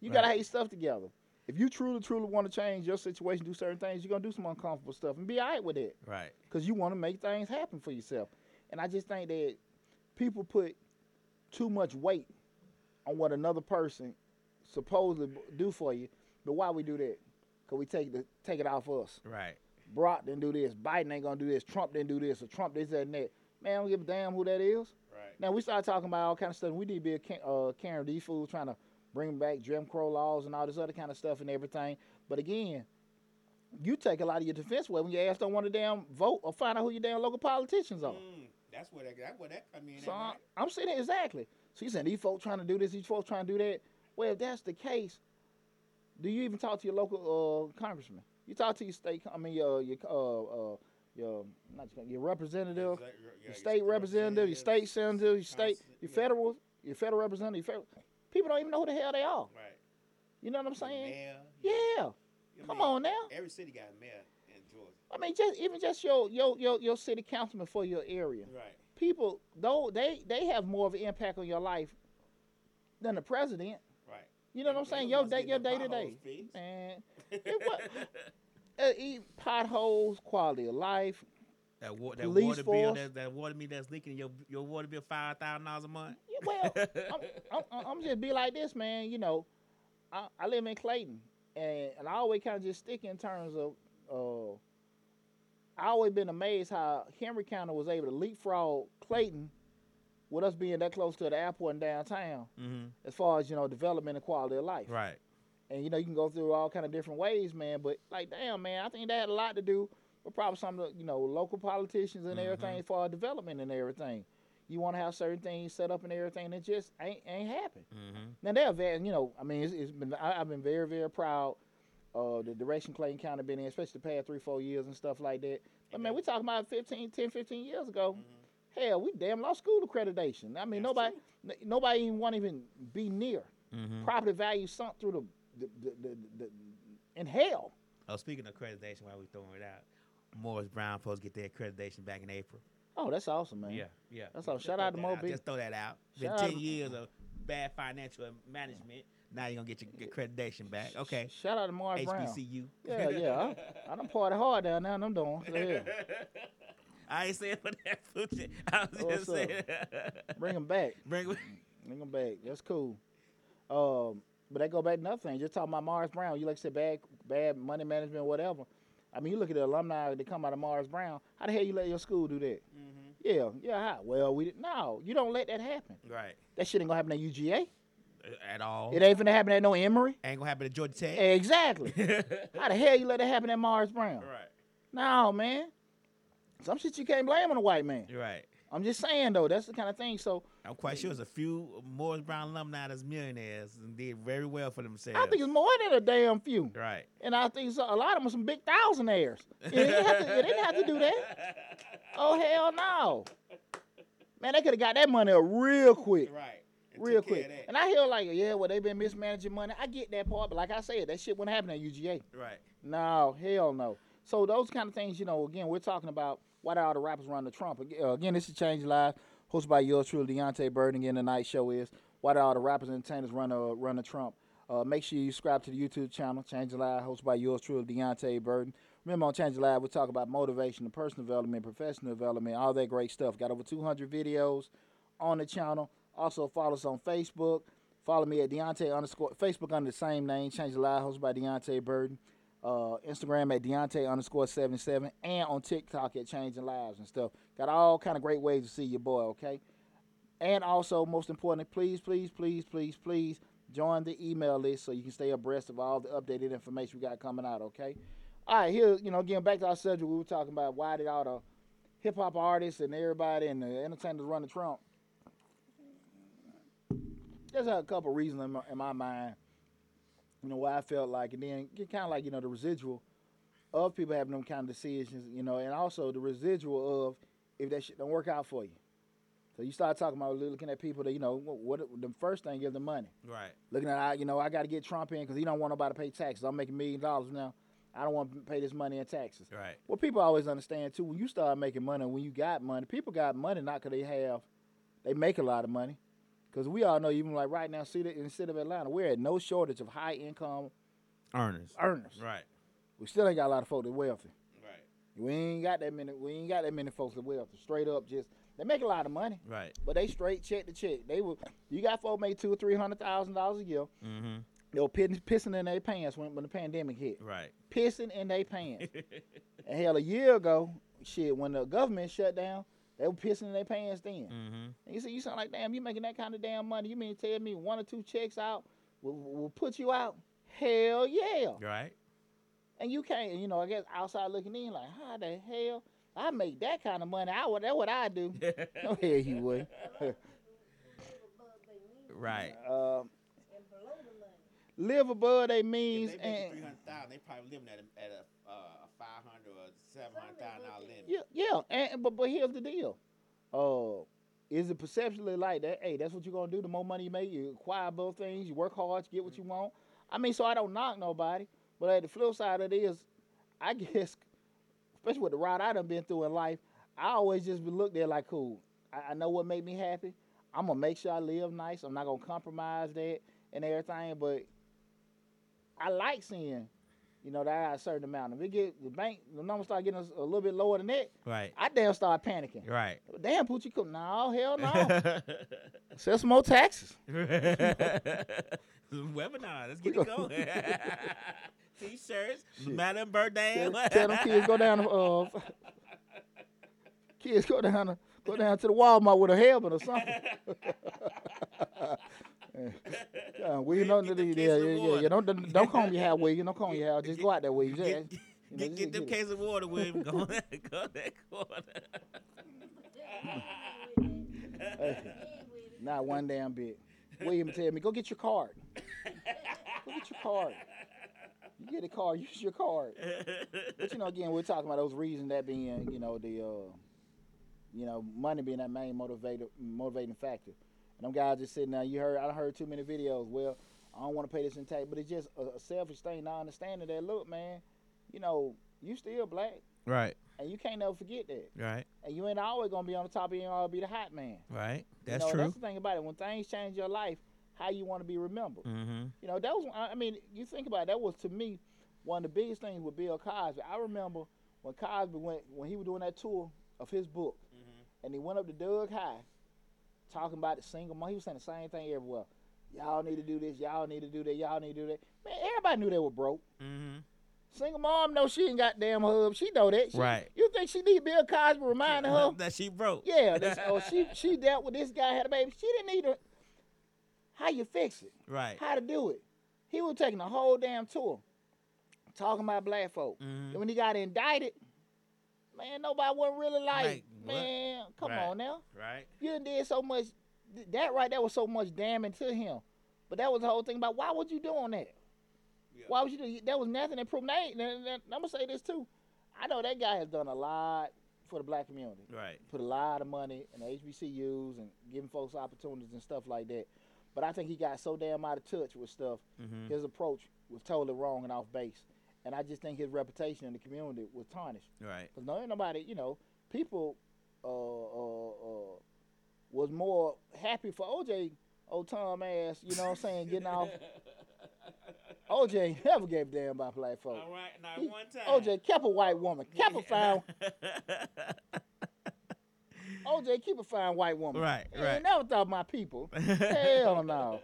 Speaker 1: You gotta have your stuff together. If you truly, truly want to change your situation, do certain things, you're gonna do some uncomfortable stuff and be all right with it
Speaker 3: right.
Speaker 1: because you want to make things happen for yourself. And I just think that people put too much weight on what another person supposedly do for you. But why we do that? Because we take the take it off us.
Speaker 3: Right.
Speaker 1: Barack didn't do this. Biden ain't gonna do this. Trump didn't do this. Or Trump this, that, and that. Man, I don't give a damn who that is.
Speaker 2: Right.
Speaker 1: Now we start talking about all kind of stuff. We need to be a uh, Karen these fools trying to bring back Jim Crow laws and all this other kind of stuff and everything. But again, you take a lot of your defense away when your ass don't want to damn vote or find out who your damn local politicians are.
Speaker 2: Mm, that's where that that's where that come in.
Speaker 1: So I? I'm saying exactly. So you saying these folks trying to do this, these folks trying to do that. Well, if that's the case, do you even talk to your local uh, congressman? You talk to your state. I mean, your your uh, uh, your not your, your representative,
Speaker 2: Yeah,
Speaker 1: your state representative, your state senator, your state, your federal, your federal representative. Your federal, people don't even know who the hell they are.
Speaker 2: Right.
Speaker 1: You know what I'm saying?
Speaker 2: Mayor,
Speaker 1: Yeah.
Speaker 2: I
Speaker 1: Come
Speaker 2: mean,
Speaker 1: on now.
Speaker 2: Every city got a mayor in Georgia.
Speaker 1: I mean, just even just your your your, your city councilman for your area.
Speaker 2: Right.
Speaker 1: People, though they they have more of an impact on your life than the president.
Speaker 2: Right.
Speaker 1: You know what I'm saying? Your day, your day to day, man. It wa- uh, eat potholes, quality of life.
Speaker 3: That, wa- that
Speaker 1: Police
Speaker 3: water bill, that, that water meter that's leaking, your your water bill five thousand dollars a month.
Speaker 1: Yeah, well, I'm, I'm, I'm just be like this, man. You know, I, I live in Clayton, and, and I always kind of just stick in terms of. Uh, I always been amazed how Henry County was able to leapfrog Clayton, with us being that close to the airport in downtown,
Speaker 3: Mm-hmm.
Speaker 1: as far as you know development and quality of life.
Speaker 3: Right.
Speaker 1: And you know you can go through all kind of different ways, man. But like, damn, man, I think that had a lot to do with probably some of the you know local politicians and everything for our development and everything. You want to have certain things set up and everything that just ain't ain't happen.
Speaker 3: Mm-hmm.
Speaker 1: Now they're very, you know, I mean, it's, it's been I, I've been very very proud of the direction Clayton County been in, especially the past three four years and stuff like that. But man, we talking about 15, 10, 15 years ago. Hell, we damn lost school accreditation. I mean,
Speaker 2: That's
Speaker 1: nobody n- nobody even want to even be near.
Speaker 3: Mm-hmm.
Speaker 1: Property value sunk through the the, the, the, the in hell.
Speaker 3: Oh, speaking of accreditation, while we throwing it out, Morris Brown supposed to get their accreditation back in April.
Speaker 1: Oh, that's awesome, man.
Speaker 3: Yeah, yeah.
Speaker 1: That's all. Shout out to
Speaker 3: that
Speaker 1: Mo B.
Speaker 3: Just throw that out. Been
Speaker 1: Shout
Speaker 3: ten
Speaker 1: to-
Speaker 3: years of bad financial management. Now you're gonna get your accreditation back. Okay.
Speaker 1: Shout out to Morris Brown.
Speaker 3: HBCU.
Speaker 1: Yeah, yeah. I, I done party hard down there, and I'm doing. So, yeah.
Speaker 3: I ain't saying for that food. I was
Speaker 1: What's
Speaker 3: just saying.
Speaker 1: Bring them back.
Speaker 3: Bring.
Speaker 1: Bring them back. That's cool. Um, but that go back to another thing. Just talking about Morris Brown. You like said, bad, bad money management, whatever. I mean, you look at the alumni that come out of Morris Brown. How the hell you let your school do that?
Speaker 2: Mm-hmm.
Speaker 1: Yeah, yeah. How? Well, we didn't. No, you don't let that happen.
Speaker 3: Right.
Speaker 1: That shit ain't gonna happen at UGA.
Speaker 3: At all.
Speaker 1: It ain't gonna happen at no Emory.
Speaker 3: ain't gonna happen at Georgia Tech.
Speaker 1: Exactly. How the hell you let that happen at Morris Brown? Right. No, man. Some shit you can't blame on a white man.
Speaker 3: Right.
Speaker 1: I'm just saying though, that's the kind of thing. So
Speaker 3: I'm quite sure there's a few Morris Brown alumni that's millionaires and did very well for themselves.
Speaker 1: I think it's more than a damn few.
Speaker 3: right.
Speaker 1: And I think so, a lot of them are some big thousandaires. It didn't have to, it didn't have to do that. Oh hell no. Man, they could have got that money real quick.
Speaker 2: Right. And
Speaker 1: Real quick. And I hear like, yeah, well, they've been mismanaging money. I get that part, but like I said, that shit wouldn't happen at UGA.
Speaker 3: Right.
Speaker 1: No, hell no. So those kind of things, you know, again, we're talking about why do all the rappers run the Trump? Uh, Again, this is Change Live, hosted by yours truly, Deontay Burton. Again, the night show is why do all the rappers and entertainers run uh, run the Trump? Uh, make sure you subscribe to the YouTube channel, Change Live, hosted by yours truly, Deontay Burton. Remember on Change Live, we talk about motivation, personal development, professional development, all that great stuff. Got over 200 videos on the channel. Also follow us on Facebook. Follow me at Deontay underscore Facebook under the same name, Change Live, hosted by Deontay Burton. Uh, Instagram at Deontay underscore 77 and on TikTok at Changing Lives and stuff. Got all kind of great ways to see your boy, okay? And also, most importantly, please, please, please, please, please join the email list so you can stay abreast of all the updated information we got coming out, okay? All right, here, you know, getting back to our subject, we were talking about why did all the hip hop artists and everybody and the entertainers run the Trump. There's a couple reasons in my, in my mind, you know, why I felt like, and then get kind of like, you know, the residual of people having them kind of decisions, you know, and also the residual of if that shit don't work out for you. So you start talking about looking at people that, you know, what, what the first thing is the money.
Speaker 3: Right.
Speaker 1: Looking at, I- you know, I got to get Trump in because he don't want nobody to pay taxes. I'm making million dollars now. I don't want to pay this money in taxes.
Speaker 3: Right.
Speaker 1: Well, people always understand too. When you start making money, when you got money, people got money not because they have, they make a lot of money. Because we all know, even like right now, see in the city of Atlanta, we're at no shortage of high income
Speaker 3: Earners.
Speaker 1: earners.
Speaker 3: Right.
Speaker 1: We still ain't got a lot of folks that wealthy.
Speaker 2: Right.
Speaker 1: We ain't got that many. We ain't got that many folks that wealthy. Straight up, just they make a lot of money,
Speaker 3: Right.
Speaker 1: but they straight check to check. They will. You got folk make two or three hundred thousand dollars a year.
Speaker 3: Mm-hmm.
Speaker 1: They were pissing, pissing in their pants when, when the pandemic hit.
Speaker 3: Right.
Speaker 1: Pissing in their pants. and hell, a year ago, shit, when the government shut down, they were pissing in their pants then.
Speaker 3: Mm-hmm.
Speaker 1: And you say, you sound like, damn, you making that kind of damn money. You mean to tell me one or two checks out will, will put you out? Hell yeah.
Speaker 3: Right.
Speaker 1: And you can't, you know, I guess outside looking in, like, how the hell I make that kind of money? I would, that's what I do. no hell you would.
Speaker 3: right.
Speaker 1: um,
Speaker 4: And below the money.
Speaker 1: live above their
Speaker 2: If
Speaker 1: means
Speaker 2: they
Speaker 1: and
Speaker 2: three hundred thousand, they probably living at a, at a, a five hundred or seven hundred thousand dollar limit.
Speaker 1: yeah, yeah. And, but but here's the deal. Uh, is it perceptually like that? Hey, that's what you're gonna do. The more money you make, you acquire both things. You work hard to get what you want. I mean, so I don't knock nobody. But at the flip side of it is, I guess, especially with the ride I done been through in life, I always just be looked at like, cool. I, I know what made me happy. I'm gonna make sure I live nice. I'm not gonna compromise that. and everything, but I like seeing, you know, that a certain amount. If it get the bank, the number start getting a, a little bit lower than that,
Speaker 3: Right.
Speaker 1: I damn start panicking.
Speaker 3: Right.
Speaker 1: Damn, Poochie, come no, hell no. Sell some more taxes.
Speaker 3: Webinar. Let's get it going. T-shirts. Madam Birthday.
Speaker 1: Tell, tell them kids go down. to, Uh, kids go down. To, go down to the Walmart with a helmet or something. yeah, we
Speaker 3: Get-
Speaker 1: know
Speaker 3: get
Speaker 1: that. Yeah, yeah, yeah, yeah. Don't don't don't comb your hair, William. Don't comb your hair. Just go out there, William. Just,
Speaker 3: Get,
Speaker 1: you know,
Speaker 3: get,
Speaker 1: just
Speaker 3: get them
Speaker 1: it.
Speaker 3: case of water him. Go that, go that corner.
Speaker 1: Not one damn bit. William tell me, go get your card. Go get your card. You get a card, use your card. But you know, again, we're talking about those reasons that being, you know, the, uh, you know, money being that main motivator, motivating factor. And them guys just sitting there. You heard, I heard too many videos. Well, I don't want to pay this in tax, but it's just a, a selfish thing. Not understanding that, look, man, you know, you still black,
Speaker 3: Right.
Speaker 1: and you can't never forget that.
Speaker 3: Right.
Speaker 1: And you ain't always gonna be on the top. of You ain't always be the hot man.
Speaker 3: Right.
Speaker 1: You
Speaker 3: That's
Speaker 1: know,
Speaker 3: true.
Speaker 1: That's the thing about it. When things change your life, how you want to be remembered.
Speaker 3: mm-hmm.
Speaker 1: You know, that was. I I mean, you think about it, that was to me one of the biggest things with Bill Cosby. I remember when Cosby went when he was doing that tour of his book, and he went up to Doug High, talking about the single mom. He was saying the same thing everywhere. Y'all need to do this. Y'all need to do that. Y'all need to do that. Man, everybody knew they were broke.
Speaker 3: Mm-hmm.
Speaker 1: Single mom know she ain't got damn hub. She know that. She,
Speaker 3: Right.
Speaker 1: You think she need Bill Cosby reminding her?
Speaker 3: that she broke.
Speaker 1: Yeah, that's, oh, she she dealt with this guy had a baby. She didn't need to. How you fix it?
Speaker 3: Right.
Speaker 1: How to do it? He was taking a whole damn tour, talking about black folk.
Speaker 3: Mhm.
Speaker 1: And when he got indicted, man, nobody wasn't really like,
Speaker 3: Like?
Speaker 1: Man, come
Speaker 3: Right.
Speaker 1: on now.
Speaker 3: Right.
Speaker 1: You done did so much. That right there was so much damning to him. But that was the whole thing about why would you doing that?
Speaker 2: Yeah.
Speaker 1: Why would you do? That was nothing that proved. And I'm gonna say this too. I know that guy has done a lot for the black community
Speaker 3: Right.
Speaker 1: put a lot of money in the HBCUs and giving folks opportunities and stuff like that. But I think he got so damn out of touch with stuff.
Speaker 3: Mm-hmm.
Speaker 1: His approach was totally wrong and off base. And I just think his reputation in the community was tarnished.
Speaker 3: Right.
Speaker 1: Because no nobody, you know, people uh, uh, uh, was more happy for OJ, old Tom ass, you know what I'm saying, getting off. OJ never gave a damn about black folk.
Speaker 2: All right, now
Speaker 1: He-
Speaker 2: one time.
Speaker 1: OJ kept a white woman, kept a fine, OJ keep a fine white woman.
Speaker 3: Right,
Speaker 1: He
Speaker 3: right.
Speaker 1: ain't never thought my people. Hell no.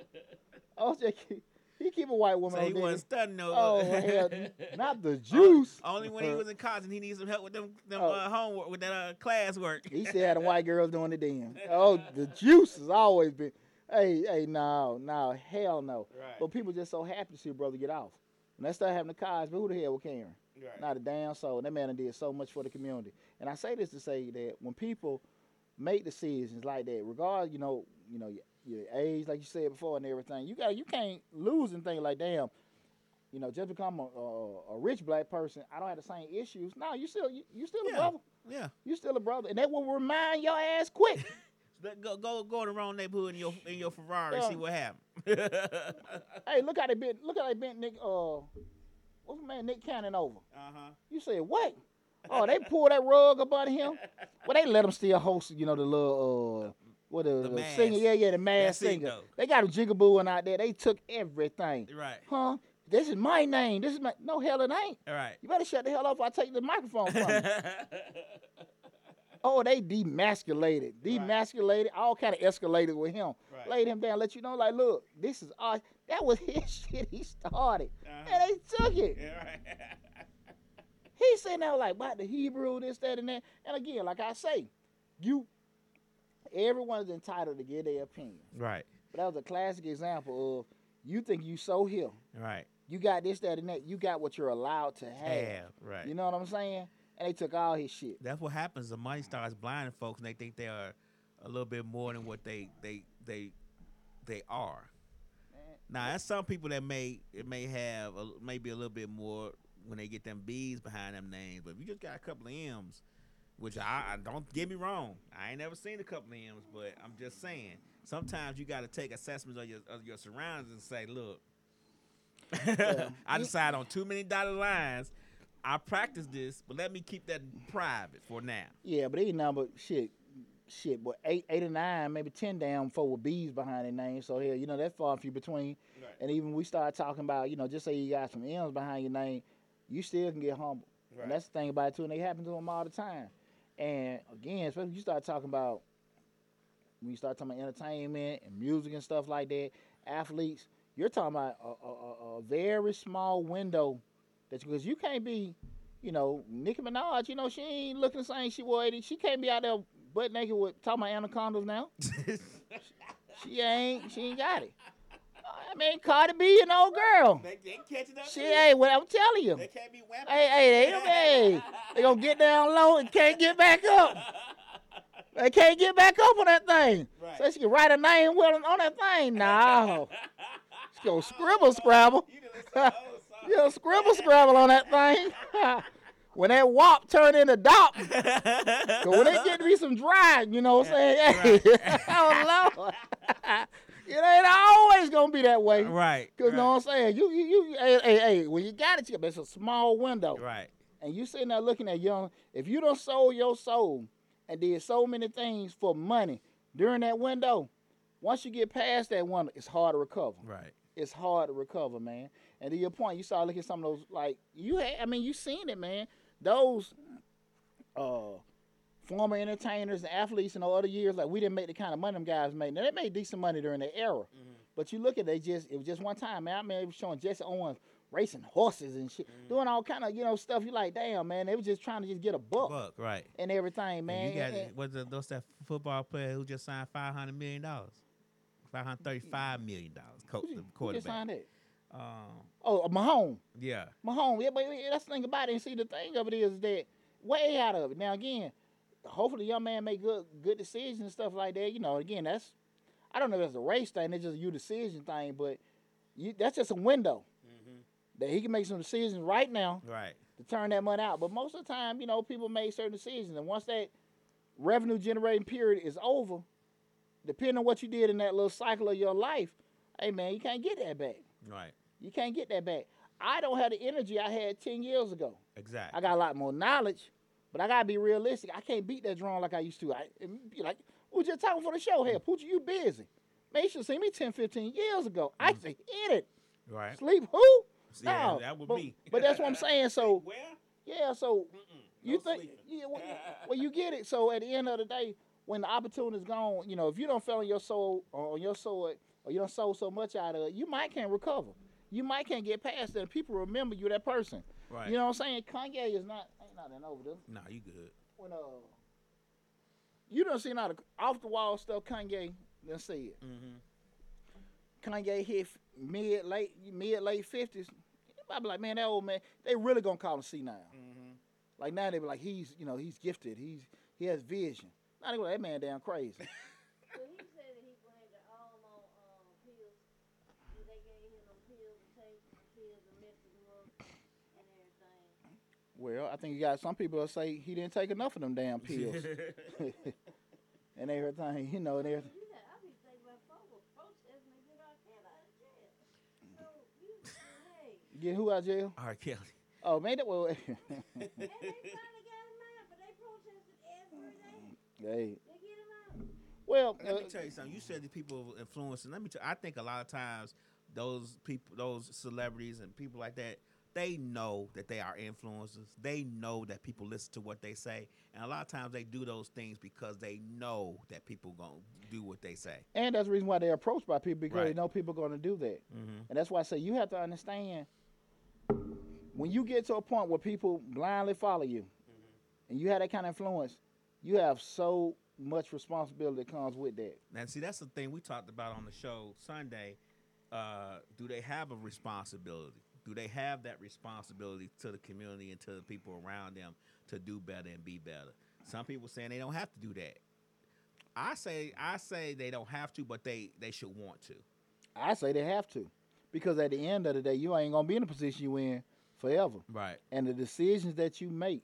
Speaker 1: OJ, keep, he keep a white woman.
Speaker 3: so he wasn't studying no.
Speaker 1: Oh hell, not the juice.
Speaker 3: Only when he was in college and he needed some help with them, them
Speaker 1: Oh.
Speaker 3: uh, homework, with that uh, class work.
Speaker 1: He still had the white girls doing the damn. Oh, the juice has always been. Hey, hey, no, no, hell no.
Speaker 2: Right.
Speaker 1: But people just so happy to see a brother get off. When they start having the cars, but who the hell was caring?
Speaker 2: Right.
Speaker 1: Not a damn soul. That man did so much for the community. And I say this to say that when people make decisions like that, regardless, you know, you know, your, your age, like you said before, and everything, you got you can't lose and think like, damn, you know, just become a, a, a rich black person, I don't have the same issues. No, you still you, you still
Speaker 3: Yeah.
Speaker 1: a brother.
Speaker 3: Yeah.
Speaker 1: You still a brother, and that will remind your ass quick.
Speaker 3: Go go go in the wrong neighborhood in your in your Ferrari
Speaker 1: Yeah.
Speaker 3: see what happened.
Speaker 1: hey, look how they bent. Look how they bent Nick. Uh, what's my man Nick Cannon over?
Speaker 2: Uh huh.
Speaker 1: You said what? Oh, they pulled that rug up under him. Well, they let him still host. You know the little uh, what the,
Speaker 3: The mask.
Speaker 1: singer? Yeah, yeah, the
Speaker 3: it,
Speaker 1: singer.
Speaker 3: though.
Speaker 1: They got him jigabooing out there. They took everything.
Speaker 3: right.
Speaker 1: Huh? This is my name. This is my no hell it ain't.
Speaker 3: All right.
Speaker 1: You better shut the hell up. Or I take the microphone from you. Oh, they demasculated, demasculated, all kind of escalated with him.
Speaker 2: Right.
Speaker 1: Laid him down, let you know, like, look, this is our, that was his shit he started.
Speaker 2: Uh-huh.
Speaker 1: And they took it.
Speaker 2: Yeah, right.
Speaker 1: He sitting there like, about the Hebrew, this, that, and that. And again, like I say, you, everyone is entitled to give their opinion.
Speaker 3: right.
Speaker 1: But that was a classic example of you think you so here.
Speaker 3: Right.
Speaker 1: You got this, that, and that. You got what you're allowed to have.
Speaker 3: Yeah. Right.
Speaker 1: You know what I'm saying? And they took all his shit.
Speaker 3: That's what happens. The money starts blinding folks, and they think they are a little bit more than what they they they they are. Now, that's some people that may it may have a, maybe a little bit more when they get them B's behind them names. But if you just got a couple of M's, which I, I don't get me wrong, I ain't never seen a couple of M's, but I'm just saying sometimes you got to take assessments of your of your surroundings and say, look, I decide on too many dotted lines. I practice this, but let me keep that private for now.
Speaker 1: Yeah, but they number shit. shit, but eight, eight or nine, maybe ten damn four with B's behind their name. So hell, you know that's far and few between.
Speaker 2: Right.
Speaker 1: And even we start talking about, you know, just say you got some M's behind your name, you still can get humble.
Speaker 2: Right.
Speaker 1: And that's the thing about it too, and they happen to them all the time. And again, especially when you start talking about when you start talking about entertainment and music and stuff like that, athletes, you're talking about a, a, a, very small window that because you can't be, you know, Nicki Minaj, you know, she ain't looking the same she was 80. She can't be out there butt naked with talking about anacondas now. She ain't, she ain't got it. I mean, Cardi B, an old girl.
Speaker 2: They, they catching up.
Speaker 1: She
Speaker 2: too.
Speaker 1: ain't what I'm telling you.
Speaker 2: They can't be whapping.
Speaker 1: Hey, hey, they, hey, they gonna get down low and can't get back up. They can't get back up on that thing.
Speaker 2: Right.
Speaker 1: So she can write a name well on that thing. No. She gonna scribble scrabble.
Speaker 2: You done listen to the old song.
Speaker 1: You know, scribble scrabble on that thing. when that wop turn into dop, so when it get to be some dry, you know what I'm saying? Hey, oh Lord. It ain't always gonna be that way.
Speaker 3: right.
Speaker 1: Cause
Speaker 3: right,
Speaker 1: know what I'm saying? You you you hey, hey, hey, when you got it, you- it's a small window.
Speaker 3: Right.
Speaker 1: And you sitting there looking at young, if you don't sold your soul and did so many things for money during that window, once you get past that window, it's hard to recover.
Speaker 3: Right.
Speaker 1: It's hard to recover, man. And to your point, you start looking at some of those like you had I mean, you seen it, man. Those uh former entertainers and athletes in all the other years, like we didn't make the kind of money them guys made. Now they made decent money during the era. Mm-hmm. But you look at they just it was just one time, man. I mean, it was showing Jesse Owens racing horses and shit, mm-hmm. doing all kind of you know stuff. You like, damn, man, they was just trying to just get a buck
Speaker 3: Buck. Right.
Speaker 1: and everything,
Speaker 3: And
Speaker 1: man.
Speaker 3: you got
Speaker 1: And- and-
Speaker 3: what's the, what's that football player who just signed five hundred million dollars? Five hundred thirty-five million dollars. Co-
Speaker 1: who
Speaker 3: the
Speaker 1: ju- who just
Speaker 3: quarterback.
Speaker 1: signed that?
Speaker 3: Um,
Speaker 1: Oh, uh, Mahomes.
Speaker 3: yeah.
Speaker 1: Mahomes. Yeah, but yeah, that's the thing about it. And see, the thing of it is that way out of it. Now again, hopefully, young man make good good decisions and stuff like that. You know, again, that's I don't know if it's a race thing. It's just a you decision thing, but you, that's just a window mm-hmm. that he can make some decisions right now
Speaker 3: Right.
Speaker 1: to turn that money out. But most of the time, you know, people make certain decisions, and once that revenue generating period is over, depending on what you did in that little cycle of your life, hey man, you can't get that back.
Speaker 3: Right.
Speaker 1: You can't get that back. I don't have the energy I had ten years ago.
Speaker 3: Exactly.
Speaker 1: I got a lot more knowledge, but I gotta be realistic. I can't beat that drum like I used to. I be like, we were just talking for the show here. Mm. Poochie, you busy. Man, you should see me 10, 15 years ago. I mm. used to hit it.
Speaker 3: right.
Speaker 1: Sleep who?
Speaker 3: Yeah,
Speaker 1: no,
Speaker 3: that would
Speaker 1: but,
Speaker 3: be.
Speaker 1: but that's what I'm saying. So
Speaker 2: Where?
Speaker 1: yeah, so you
Speaker 2: no
Speaker 1: think
Speaker 2: sleeping.
Speaker 1: yeah, well, well, you get it. So at the end of the day, when the opportunity's gone, you know, if you don't feel on your soul or on your soul or you don't sold so much out of it, you might can't recover. You might can't get past that. And people remember you that person.
Speaker 3: Right.
Speaker 1: You know what I'm saying? Kanye is not nothing over there.
Speaker 3: No, you good.
Speaker 1: When uh, you don't see not off the wall stuff Kanye done said.
Speaker 3: Mm-hmm.
Speaker 1: Kanye hit mid late mid late fifties. I be like, man, that old man, they really gonna call him C now.
Speaker 2: Mm-hmm.
Speaker 1: Like now they be like, he's you know he's gifted. He's he has vision. Now they go, that man damn crazy.
Speaker 4: So he said that he blamed it all on um, pills. They gave him them pills to take, pills to mess him up and everything.
Speaker 1: Well, I think you got some people that say he didn't take enough of them damn pills and everything, you know, and everything.
Speaker 4: You know, I be thinking about folks protesting to get our cat out of jail. So you,
Speaker 1: who out of jail?
Speaker 3: R. Kelly.
Speaker 1: Oh man, that well,
Speaker 4: and they finally got him out, but they protested every day.
Speaker 1: hey,
Speaker 4: They get him out.
Speaker 1: well,
Speaker 3: Let me
Speaker 1: uh,
Speaker 3: tell you something. You said the people of influencing. Let me. Tell, I think a lot of times those people, those celebrities and people like that, they know that they are influencers. They know that people listen to what they say, and a lot of times they do those things because they know that people gonna do what they say.
Speaker 1: and that's the reason why they're approached by people because they know people are going to do that.
Speaker 3: Mm-hmm.
Speaker 1: And that's why I say you have to understand when you get to a point where people blindly follow you and you have that kind of influence, you have so much responsibility that comes with that.
Speaker 3: Now, see, that's the thing we talked about on the show Sunday. Uh, do they have a responsibility? Do they have that responsibility to the community and to the people around them to do better and be better? Some people saying they don't have to do that. I say, I say they don't have to, but they they should want to.
Speaker 1: I say they have to. Because at the end of the day, you ain't going to be in the position you in forever.
Speaker 3: Right.
Speaker 1: And the decisions that you make,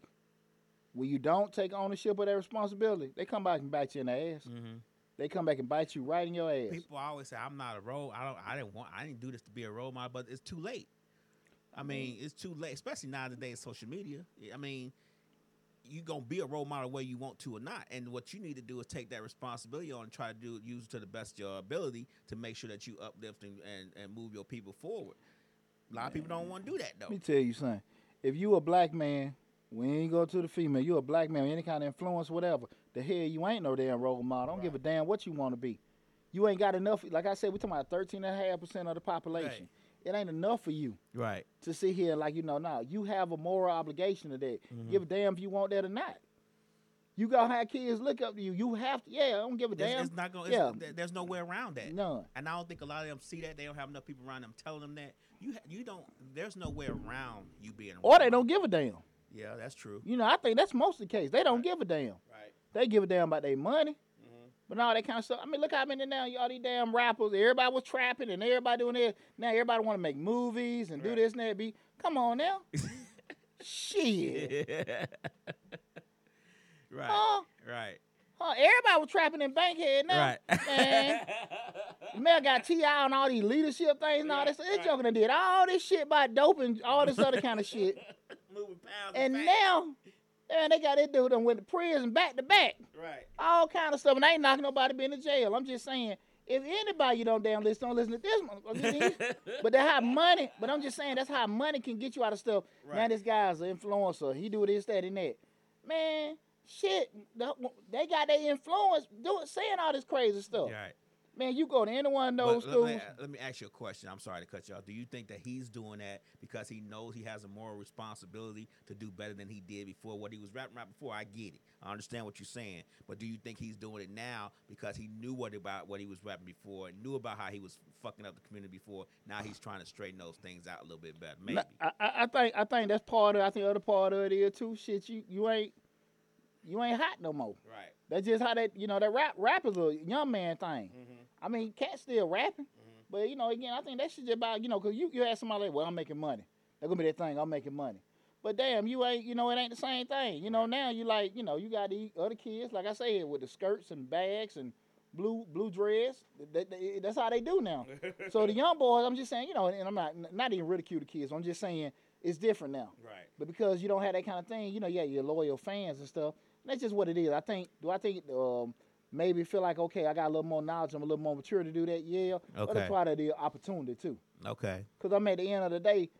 Speaker 1: when you don't take ownership of that responsibility, they come back and bite you in the ass.
Speaker 3: Mm-hmm.
Speaker 1: They come back and bite you right in your ass.
Speaker 3: People always say I'm not a role. I don't. I didn't want. I didn't do this to be a role model, but it's too late. I mean, mm. it's too late, especially nowadays social media. I mean, you gonna be a role model whether you want to or not. And what you need to do is take that responsibility on and try to do use it to the best of your ability to make sure that you uplift and, and, and move your people forward. A lot of people don't want to do that though.
Speaker 1: Let me tell you something. If you a black man, we ain't go to the female. You a black man, any kind of influence, whatever. The hell, you ain't no damn role model. Don't give a damn what you want to be. You ain't got enough. Like I said, we talking about thirteen and a half percent of the population. It ain't enough for you
Speaker 3: Right.
Speaker 1: to sit here and like you know now. You have a moral obligation to that.
Speaker 3: Mm-hmm.
Speaker 1: Give a damn if you want that or not. You gotta have kids look up to you. You have to. Yeah, I don't give a damn.
Speaker 3: it's not going.
Speaker 1: yeah.
Speaker 3: There's no way around that.
Speaker 1: none.
Speaker 3: And I don't think a lot of them see that. They don't have enough people around them telling them that. You ha- you don't. There's no way around you being. a
Speaker 1: Or they don't give a damn.
Speaker 3: Yeah, that's true.
Speaker 1: You know, I think that's most of the case. They don't give a damn.
Speaker 2: Right.
Speaker 1: They give a damn about their money. But all that kind of stuff. I mean, look how many now y'all these damn rappers. Everybody was trapping and everybody doing this. Now everybody want to make movies and do this and that. Be come on now. Shit.
Speaker 3: right.
Speaker 1: Huh?
Speaker 3: Right.
Speaker 1: Huh? Everybody was trapping in Bankhead now.
Speaker 3: Right.
Speaker 1: Man, man got T.I. and all these leadership things and all this. This
Speaker 2: Right.
Speaker 1: joker done did all this shit by dope and all this other kind of shit.
Speaker 2: Moving pounds.
Speaker 1: And now, man, they got this dude done went to prison back to back.
Speaker 2: Right.
Speaker 1: all kind of stuff. And I ain't knocking nobody being in jail. I'm just saying, if anybody you don't damn listen, don't listen to this motherfucker. but that's how money. But I'm just saying that's how money can get you out of stuff. Now this guy's an influencer. He do this, that, and that. Man, shit. They got their influence do saying all this crazy stuff.
Speaker 3: Right.
Speaker 1: Man, you go to any one of those
Speaker 3: But
Speaker 1: schools.
Speaker 3: let, me, let me ask you a question. I'm sorry to cut you off. Do you think that he's doing that because he knows he has a moral responsibility to do better than he did before? What he was rapping about before, I get it. I understand what you're saying. But do you think he's doing it now because he knew what about what he was rapping before, and knew about how he was fucking up the community before? Now he's trying to straighten those things out a little bit better. Maybe.
Speaker 1: I, I I think I think that's part of. I think the other part of it is too. Shit, you you ain't you ain't hot no more.
Speaker 2: Right.
Speaker 1: That's just how that you know that rap rap is a young man thing.
Speaker 2: Mhm.
Speaker 1: I mean, Cat's still rapping, but you know, again, I think that shit just about you know, cause you you ask somebody like, well, I'm making money. That gonna be that thing. I'm making money. But damn, you ain't you know, it ain't the same thing. You know, now you like you know, you got the other kids like I said with the skirts and bags and blue blue dress. That- that- that's how they do now. so the young boys, I'm just saying, you know, and I'm not not even ridicule the kids. I'm just saying it's different now.
Speaker 2: Right.
Speaker 1: But because you don't have that kind of thing, you know, yeah, your loyal fans and stuff. That's just what it is. I think. Do I think um, maybe feel like okay, I got a little more knowledge, I'm a little more mature to do that? Yeah. But
Speaker 3: Okay.
Speaker 1: that's part of the opportunity too.
Speaker 3: Okay.
Speaker 1: Because I mean, at the end of the day,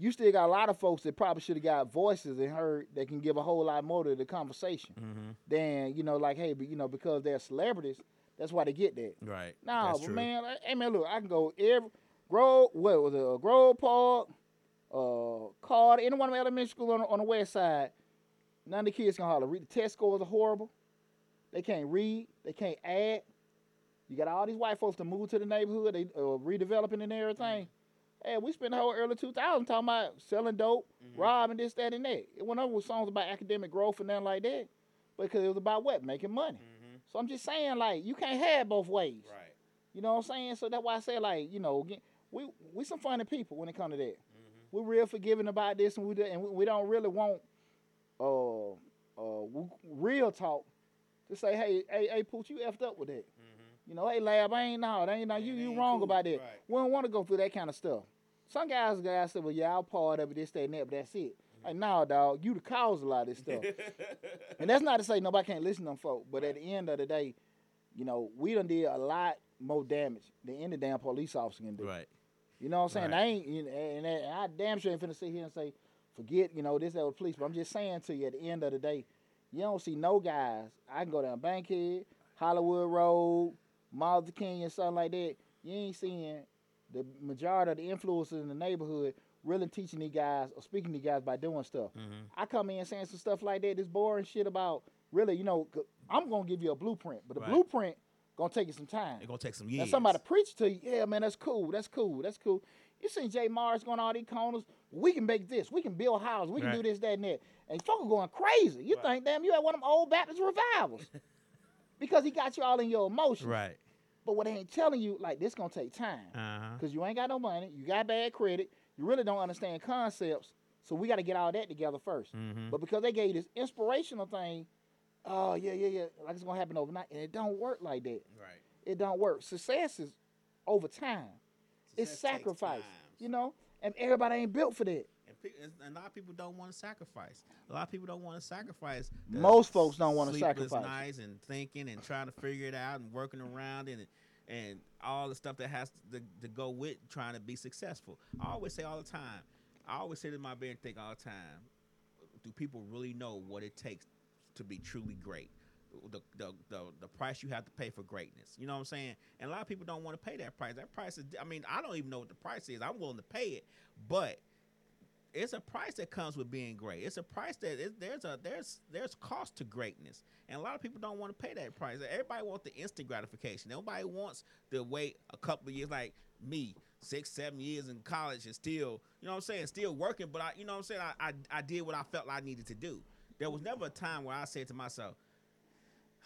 Speaker 1: you still got a lot of folks that probably should have got voices and heard that can give a whole lot more to the conversation
Speaker 3: Mm-hmm.
Speaker 1: than you know, like hey, but you know, because they're celebrities, that's why they get that.
Speaker 3: Right.
Speaker 1: No, but
Speaker 3: true.
Speaker 1: man, like, hey man, look, I can go every Grove, what was it, uh, Grove Park, uh, Carter, any one of the elementary school on, the- on the west side. None of the kids can read. The test scores are horrible. They can't read. They can't add. You got all these white folks to move to the neighborhood. They uh, redeveloping and everything. Hey, we spent the whole early 2000 talking about selling dope, robbing this, that, and that. It went over with songs about academic growth and nothing like that, But because it was about what making money.
Speaker 2: Mhm.
Speaker 1: So I'm just saying, like, you can't have both ways.
Speaker 2: Right.
Speaker 1: You know what I'm saying? So that's why I say, like, you know, again, we we some funny people when it comes to that.
Speaker 2: Mhm.
Speaker 1: We're real forgiving about this, and we do- and we, we don't really want uh uh real talk to say, hey, hey, hey, Pooch, you effed up with that.
Speaker 2: Mhm.
Speaker 1: You know, hey, lab, I ain't no, that ain't no, you you
Speaker 2: ain't
Speaker 1: wrong
Speaker 2: cool.
Speaker 1: about that.
Speaker 2: Right.
Speaker 1: We don't want to go through that kind of stuff. Some guys, guys say, well, yeah, I'll part of it, this, that, and that, but that's it.
Speaker 2: Mm-hmm.
Speaker 1: Like, nah, dog, you the cause of a lot of this stuff. And that's not to say nobody can't listen to them folk, but at the end of the day, you know, we done did a lot more damage than any damn police officer can do.
Speaker 3: Right.
Speaker 1: You know what I'm saying?
Speaker 3: Right.
Speaker 1: I ain't, you know, and, and I damn sure ain't finna sit here and say, forget, you know, this, that, with police. But I'm just saying to you, at the end of the day, you don't see no guys. I can go down Bankhead, Hollywood Road, King, and something like that. You ain't seeing the majority of the influencers in the neighborhood really teaching these guys or speaking to these guys by doing stuff.
Speaker 3: Mm-hmm.
Speaker 1: I come in saying some stuff like that, this boring shit about really, you know, I'm gonna give you a blueprint, but the
Speaker 3: Right.
Speaker 1: blueprint gonna take you some time.
Speaker 3: It's gonna take some
Speaker 1: Now
Speaker 3: years.
Speaker 1: somebody preach to you, yeah, man, that's cool, that's cool, that's cool. You seen Jay Mars going all these corners. We can make this. We can build houses. We can do this, that, and that. And folk are going crazy. You
Speaker 2: Right.
Speaker 1: think, damn, you had one of them old Baptist revivals because he got you all in your emotions.
Speaker 3: Right.
Speaker 1: But what they ain't telling you, like, this gonna take time because you ain't got no money. You got bad credit. You really don't understand concepts. So we got to get all that together 1st
Speaker 3: Mm-hmm.
Speaker 1: But because they gave you this inspirational thing, oh yeah, yeah, yeah, like it's gonna happen overnight, and it don't work like that.
Speaker 2: Right.
Speaker 1: It don't work. Success is over time. It's sacrifice. You know, and everybody ain't built for that.
Speaker 2: And
Speaker 3: pe- and a lot of people don't want to sacrifice. A lot of people don't want to sacrifice.
Speaker 1: Most folks don't wanna
Speaker 3: sleepless
Speaker 1: sacrifice.
Speaker 3: Nights and thinking and trying to figure it out and working around it and and all the stuff that has to, to go with trying to be successful. I always say all the time. I always say to my bear and think all the time. Do people really know what it takes to be truly great? The, the the the price you have to pay for greatness. You know what I'm saying? And a lot of people don't want to pay that price. That price is. I mean, I don't even know what the price is. I'm willing to pay it, but it's a price that comes with being great. It's a price that it, there's a there's there's cost to greatness, and a lot of people don't want to pay that price. Everybody wants the instant gratification. Nobody wants to wait a couple of years, like me, six seven years in college, and still, you know what I'm saying, still working. But I, you know what I'm saying, I I, I did what I felt I needed to do. There was never a time where I said to myself,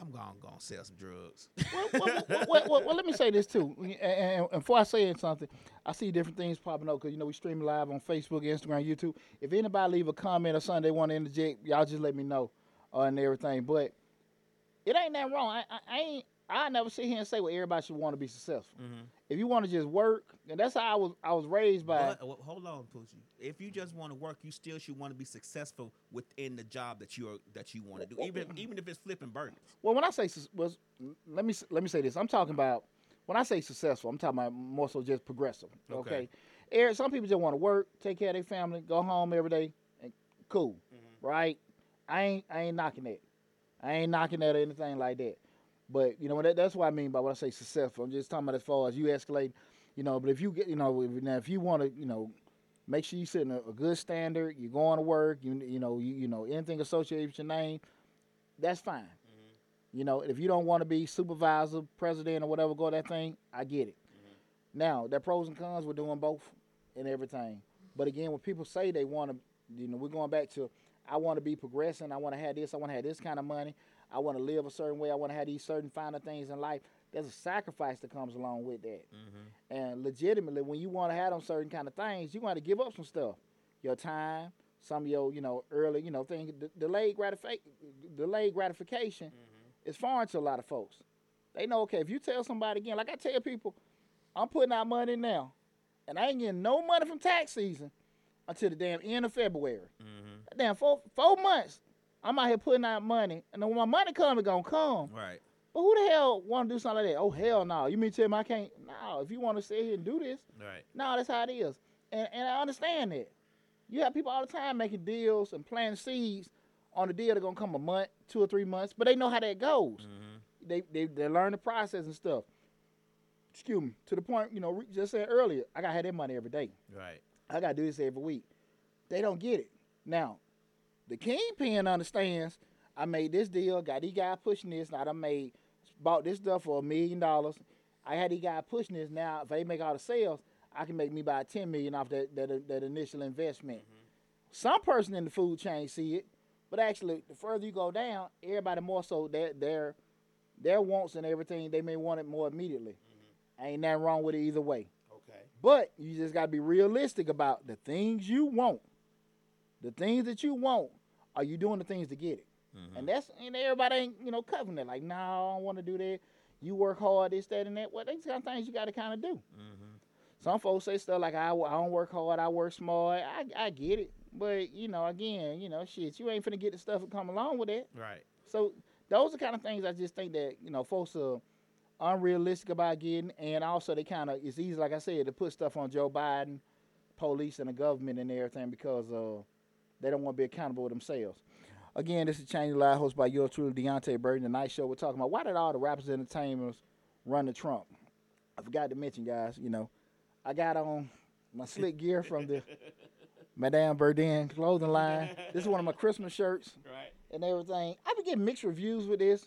Speaker 3: "I'm to sell some drugs."
Speaker 1: well, well, well, well, let me say this too. And, and- and before I say something, I see different things popping up because you know we stream live on Facebook, Instagram, YouTube. If anybody leave a comment or something they want to interject, y'all just let me know uh, and everything. But it ain't that wrong. I, I, I ain't. I never sit here and say well everybody should want to be successful.
Speaker 3: Mhm.
Speaker 1: If you want to just work, and that's how I was. I was raised by.
Speaker 3: But, well, hold on, Poochie. If you just want to work, you still should want to be successful within the job that you are that you want to do, even if, even if it's flipping burgers.
Speaker 1: Well, when I say was, let me let me say this. I'm talking about when I say successful. I'm talking about more so just progressive.
Speaker 3: Okay.
Speaker 1: Okay. Eric, some people just want to work, take care of their family, go home every day, and cool, right? I ain't I ain't knocking that. I ain't knocking that or anything like that. But you know that, that's what I mean by what I say successful. I'm just talking about as far as you escalate, you know. But if you get, you know, if, now if you want to, you know, make sure you set a, a good standard. You're going to work. You you know you you know anything associated with your name, that's fine. Mm-hmm. You know, if you don't want to be supervisor, president, or whatever, go that thing. I get it. Mm-hmm. Now, there are pros and cons. We're doing both and everything. But again, when people say they want to, you know, we're going back to, I want to be progressing. I want to have this. I want to have this kind of money. I want to live a certain way. I want to have these certain finer things in life. There's a sacrifice that comes along with that. Mm-hmm. And legitimately, when you want to have them certain kind of things, you're going to give up some stuff. Your time, some of your, you know, early, you know, thing, de- delayed, gratifi- delayed gratification mm-hmm. is foreign to a lot of folks. They know, okay, if you tell somebody again, like I tell people, I'm putting out money now, and I ain't getting no money from tax season until the damn end of February. Mm-hmm. Damn, four four months, I'm out here putting out money, and then when my money come, it gonna come.
Speaker 3: Right.
Speaker 1: But who the hell want to do something like that? Oh hell no! You mean tell me I can't? No, if you want to sit here and do this,
Speaker 3: Right.
Speaker 1: no, that's how it is. And and I understand that. You have people all the time making deals and planting seeds on a deal that's gonna come a month, two or three months, but they know how that goes.
Speaker 3: Mm-hmm.
Speaker 1: They, they they learn the process and stuff. Excuse me. To the point, you know, just said earlier, I gotta have that money every day.
Speaker 3: Right.
Speaker 1: I gotta do this every week. They don't get it. Now, the kingpin understands. I made this deal, got these guys pushing this. Now I made bought this stuff for a million dollars. I had these guys pushing this. Now, if they make all the sales, I can make me buy ten million off that that, that initial investment. Mm-hmm. Some person in the food chain see it, but actually, the further you go down, everybody more so their their their wants and everything. They may want it more immediately. Mm-hmm. Ain't nothing wrong with it either way.
Speaker 2: Okay.
Speaker 1: But you just gotta be realistic about the things you want. The things that you want, are you doing the things to get it? And that's and everybody ain't, you know, covering it. Like, no, I don't want to do that. You work hard, this, that, and that. Well, these kind of things you gotta kinda do. Some folks say stuff like I, I don't work hard, I work smart. I, I get it. But, you know, again, you know, shit, you ain't finna get the stuff that come along with it.
Speaker 3: Right.
Speaker 1: So those are kind of things I just think that you know folks are unrealistic about getting, and also they kind of it's easy, like I said, to put stuff on Joe Biden, police, and the government and everything because uh, they don't want to be accountable themselves. Again, this is Change Live, hosted by yours truly, Deontay Burton. The night show we're talking about why did all the rappers and entertainers run to Trump? I forgot to mention, guys. You know, I got on my slick gear from the Madame Burden clothing line. This is one of my Christmas shirts
Speaker 2: Right.
Speaker 1: and everything. I've been getting mixed reviews with this,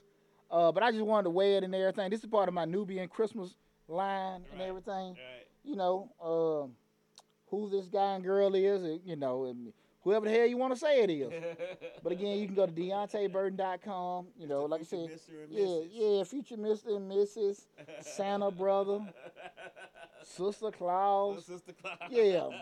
Speaker 1: uh, but I just wanted to wear it and everything. This is part of my Nubian Christmas line and everything.
Speaker 2: Right.
Speaker 1: You know, uh, who this guy and girl is, you know, and whoever the hell you want to say it is. but again, you can go to DeontayBurton.com. You know, like I said, yeah, yeah, future Mr. and Mrs. Santa brother, Sister Claus.
Speaker 2: Sister Claus.
Speaker 1: Yeah.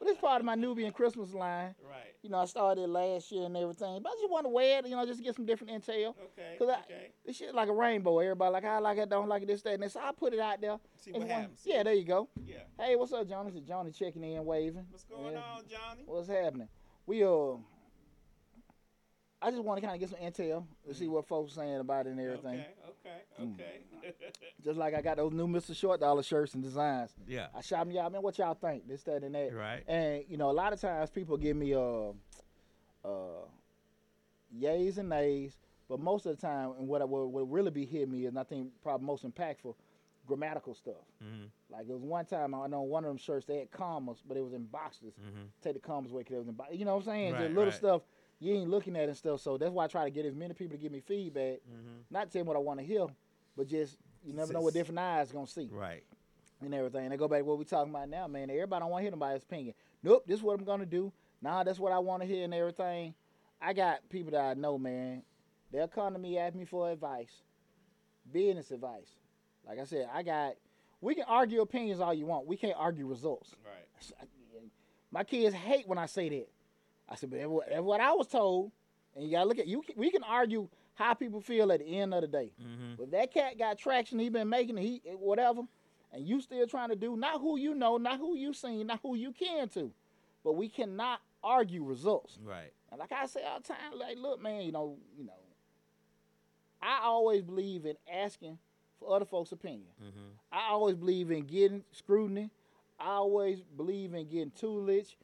Speaker 1: But it's part of my Nubian Christmas line.
Speaker 2: Right.
Speaker 1: You know, I started last year and everything. But I just want to wear it, you know, just to get some different intel.
Speaker 2: Okay.
Speaker 1: Cause
Speaker 2: okay.
Speaker 1: this shit like a rainbow. Everybody like I like it, don't like it, this, that, and this. So I put it out there.
Speaker 2: See what happens.
Speaker 1: Yeah, there you go.
Speaker 2: Yeah.
Speaker 1: Hey, what's up, Johnny? This is Johnny checking in, waving.
Speaker 2: What's going
Speaker 1: Yeah.
Speaker 2: on, Johnny?
Speaker 1: What's happening? We uh, I just want to kind of get some intel to see what folks saying about it and everything.
Speaker 2: Okay.
Speaker 1: Mm.
Speaker 2: Okay. Okay.
Speaker 1: Just like I got those new Mr. Short Dollar shirts and designs.
Speaker 3: Yeah.
Speaker 1: I shop them, y'all. Man, what y'all think? This, that, and that.
Speaker 3: Right.
Speaker 1: And you know, a lot of times people give me uh, uh, yays and nays, but most of the time, and what I, what, what really be hitting me is, and I think probably most impactful, grammatical stuff.
Speaker 3: Mhm.
Speaker 1: Like it was one time I know one of them shirts they had commas, but it was in boxes.
Speaker 3: Mhm.
Speaker 1: Take the commas away because it was in boxes. You know what I'm saying?
Speaker 3: Right,
Speaker 1: Just little
Speaker 3: right.
Speaker 1: stuff you ain't looking at and stuff. So that's why I try to get as many people to give me feedback,
Speaker 3: Mhm.
Speaker 1: not telling what I want to hear, but just you never know what different eyes gonna see
Speaker 3: Right.
Speaker 1: and everything. They go back to what we talking about now, man. Everybody don't want to hear nobody's opinion. Nope, this is what I'm gonna do. Nah, that's what I want to hear and everything. I got people that I know, man. They'll come to me, ask me for advice, business advice. Like I said, I got. We can argue opinions all you want. We can't argue results.
Speaker 2: right.
Speaker 1: My kids hate when I say that. I said, but that's what, that's what I was told. And you gotta look at you. We can argue how people feel at the end of the day.
Speaker 3: Mhm.
Speaker 1: But that cat got traction, he been making he whatever, and you still trying to do not who you know, not who you seen, not who you can to, but we cannot argue results.
Speaker 3: Right.
Speaker 1: And like I say all the time, like look, man, you know, you know, I always believe in asking for other folks' opinion.
Speaker 3: Mhm.
Speaker 1: I always believe in getting scrutiny. I always believe in getting tutelage,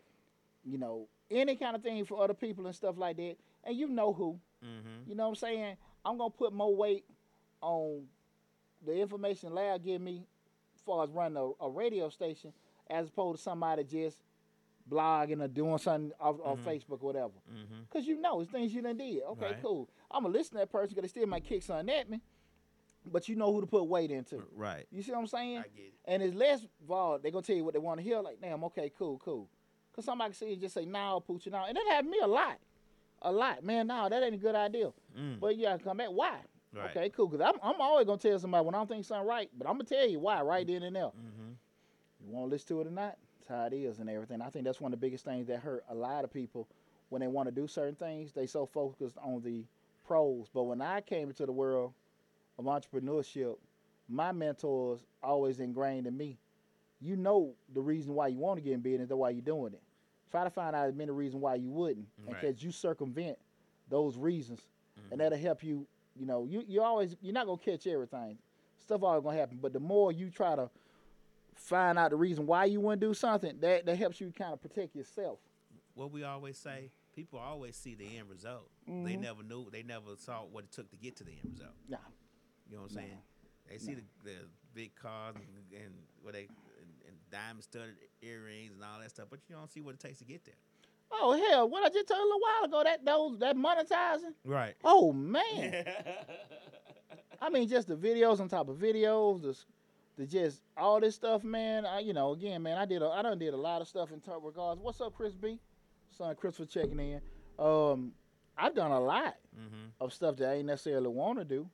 Speaker 1: you know, any kind of thing for other people and stuff like that. And you know who.
Speaker 3: Mhm.
Speaker 1: You know what I'm saying? I'm gonna put more weight on the information Lab give me as far as running a, a radio station as opposed to somebody just blogging or doing something off, off
Speaker 3: Mhm.
Speaker 1: Facebook or whatever.
Speaker 3: Mhm.
Speaker 1: Cause you know it's things you done did. Okay,
Speaker 3: Right.
Speaker 1: cool. I'm gonna listen to that person because they still might kick something at me. But you know who to put weight into.
Speaker 3: Right.
Speaker 1: You see what I'm saying?
Speaker 2: I get it.
Speaker 1: And it's less involved. They're gonna tell you what they want to hear. Like, damn, okay, cool, cool. Cause somebody can see and just say, "Nah, pooch it out," and that happened to me a lot, a lot. Man, nah, that ain't a good idea.
Speaker 3: Mm.
Speaker 1: But you gotta come back. Why?
Speaker 3: Right.
Speaker 1: Okay, cool. Cause I'm, I'm always gonna tell somebody when I don't think something right, but I'm gonna tell you why right then and there.
Speaker 3: Mhm.
Speaker 1: You want to listen to it or not? That's how it is and everything. I think that's one of the biggest things that hurt a lot of people when they want to do certain things. They so focused on the pros. But when I came into the world of entrepreneurship, my mentors always ingrained in me. You know the reason why you want to get in business, that's why you're doing it. Try to find out as many reasons why you wouldn't,
Speaker 3: Right.
Speaker 1: because you circumvent those reasons,
Speaker 3: Mhm.
Speaker 1: and that'll help you. You know, you you always you're not gonna catch everything. Stuff always gonna happen, but the more you try to find out the reason why you wouldn't do something, that that helps you kind of protect yourself.
Speaker 3: What we always say, people always see the end result. They
Speaker 1: Mhm.
Speaker 3: never knew. They never saw what it took to get to the end result.
Speaker 1: Nah.
Speaker 3: You know what I'm
Speaker 1: Nah.
Speaker 3: saying? They see the, the big cars and, and what they diamond studded earrings and all that stuff, but you don't see what it takes to get there.
Speaker 1: Oh hell, what I just told you a little while ago, that those that monetizing.
Speaker 3: Right.
Speaker 1: Oh man. I mean, just the videos on top of videos, the, the just all this stuff, man. I, you know, again, man, I did, a, I done did a lot of stuff in terms regards. What's up, Chris B? Son, Chris for checking in. Um, I've done a lot
Speaker 3: Mm-hmm.
Speaker 1: of stuff that I ain't necessarily want to do,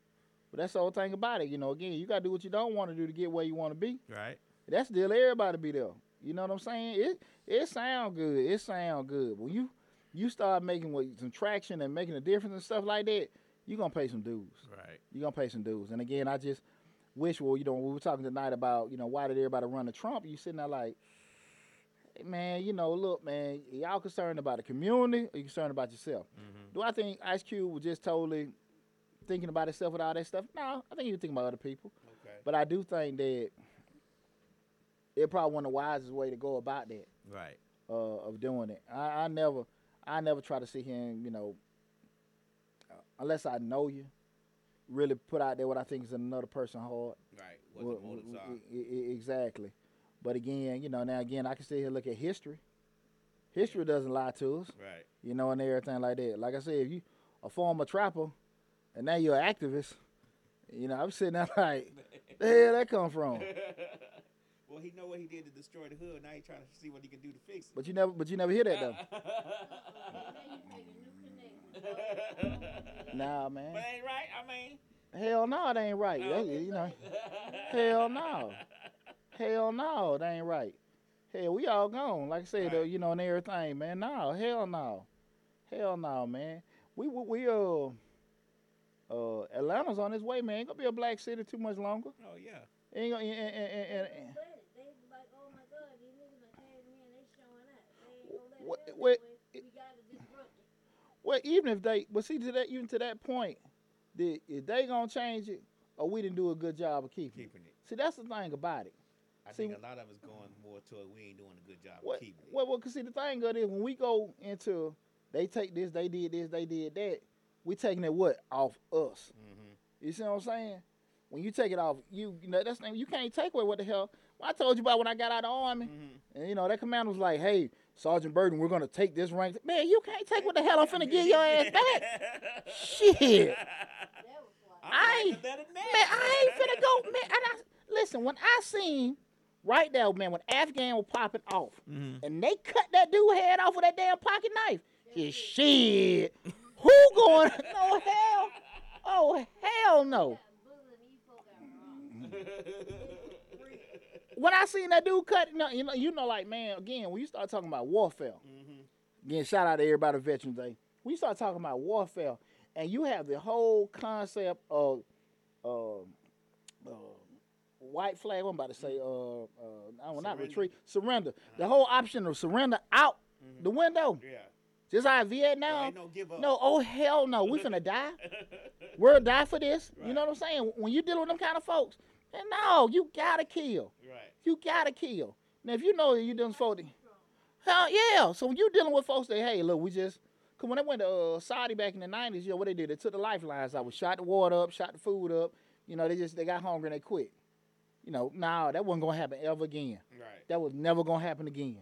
Speaker 1: but that's the whole thing about it. You know, again, you gotta do what you don't want to do to get where you want to be.
Speaker 3: Right.
Speaker 1: That's still everybody be there. You know what I'm saying? It it sound good. It sound good. When you you start making what some traction and making a difference and stuff like that, you're gonna pay some dues
Speaker 3: Right.
Speaker 1: you're gonna pay some dues. And again, I just wish, well, you know, we were talking tonight about, you know, why did everybody run to Trump? You sitting there like, hey, man, you know, look, man, y'all concerned about the community or you concerned about yourself?
Speaker 3: Mm-hmm.
Speaker 1: Do I think Ice Cube was just totally thinking about himself with all that stuff? No, I think he was thinking about other people.
Speaker 2: okay.
Speaker 1: But I do think that it probably wasn't the wisest way to go about that
Speaker 3: Right.
Speaker 1: uh, of doing it. I, I never, I never try to sit here and you know, uh, unless I know you, really put out there what I think is another person's heart.
Speaker 2: Right. What the motives are.
Speaker 1: exactly. But again, you know, now again, I can sit here and look at history. History doesn't lie to us,
Speaker 2: Right.
Speaker 1: you know, and everything like that. Like I said, if you a former trapper and now you're an activist, you know, I'm sitting there like, the hell that come from?
Speaker 2: he know what he did to destroy the hood. Now he trying to see what he can do to fix it.
Speaker 1: But you never, but you never hear that though.
Speaker 4: Now you make a new connection.
Speaker 1: nah, man.
Speaker 2: But ain't right. I mean,
Speaker 1: Hell no, it ain't right.
Speaker 2: No.
Speaker 1: That- you know, hell no. hell no, that ain't right. Hell, we all gone. Like I said, uh, you know, and everything, man. No, hell no, hell no, man. We we, we uh uh Atlanta's on its way, man. Ain't gonna be a black city too much longer.
Speaker 2: Oh yeah.
Speaker 1: Ain't gonna. And, and, and, and,
Speaker 4: it.
Speaker 1: well, even if they, but see to that, even to that point, the, if they gonna change it, or we didn't do a good job of keeping it.
Speaker 2: Keeping it.
Speaker 1: See, that's the thing about it.
Speaker 2: I
Speaker 1: See,
Speaker 2: think a lot of us going more to it. We ain't doing a good job
Speaker 1: What,
Speaker 2: of keeping it.
Speaker 1: well, well, cause see, the thing of it is, when we go into, they take this, they did this, they did that. We taking it what off us.
Speaker 2: Mm-hmm.
Speaker 1: You see what I'm saying? When you take it off, you, you know that's the thing, you can't take away what the hell. I told you about when I got out of the army,
Speaker 2: Mm-hmm.
Speaker 1: and you know that commander was like, "Hey, Sergeant Burton, we're gonna take this rank." Man, you can't take what the hell I'm finna give your ass back. Shit.
Speaker 4: That was like,
Speaker 1: I ain't-
Speaker 2: let it
Speaker 1: Man, I ain't finna go, man. And I, listen, when I seen right there, man, when Afghan was popping off,
Speaker 3: Mhm.
Speaker 1: and they cut that dude head off with that damn pocket knife, his shit. Who going? No hell. Oh hell no.
Speaker 4: Boozer and E4 got robbed. Free.
Speaker 1: When I seen that dude cut, you know, you know, you know, like man, again, when you start talking about warfare,
Speaker 2: Mm-hmm.
Speaker 1: again, shout out to everybody Veterans Day. When you start talking about warfare, and you have the whole concept of, uh, uh, white flag. I'm about to say, uh, uh, I don't not retreat, surrender. The whole option of surrender out the window.
Speaker 2: Yeah.
Speaker 1: Just like Vietnam.
Speaker 2: no give up.
Speaker 1: No, oh hell no, we finna die. We'll die for this. You know what I'm saying? When you dealing with them kind of folks, and no, you gotta kill.
Speaker 2: Right.
Speaker 1: You gotta kill. Now if you know that you dealing with folks, hell yeah. So when you dealing with folks that hey, look, we just cause when they went to uh, Saudi back in the '90s, you know what they did? They took the lifelines out, was shot the water up, shot the food up. You know, they just they got hungry and they quit. You know, nah, that wasn't gonna happen ever again.
Speaker 2: Right.
Speaker 1: That was never gonna happen again.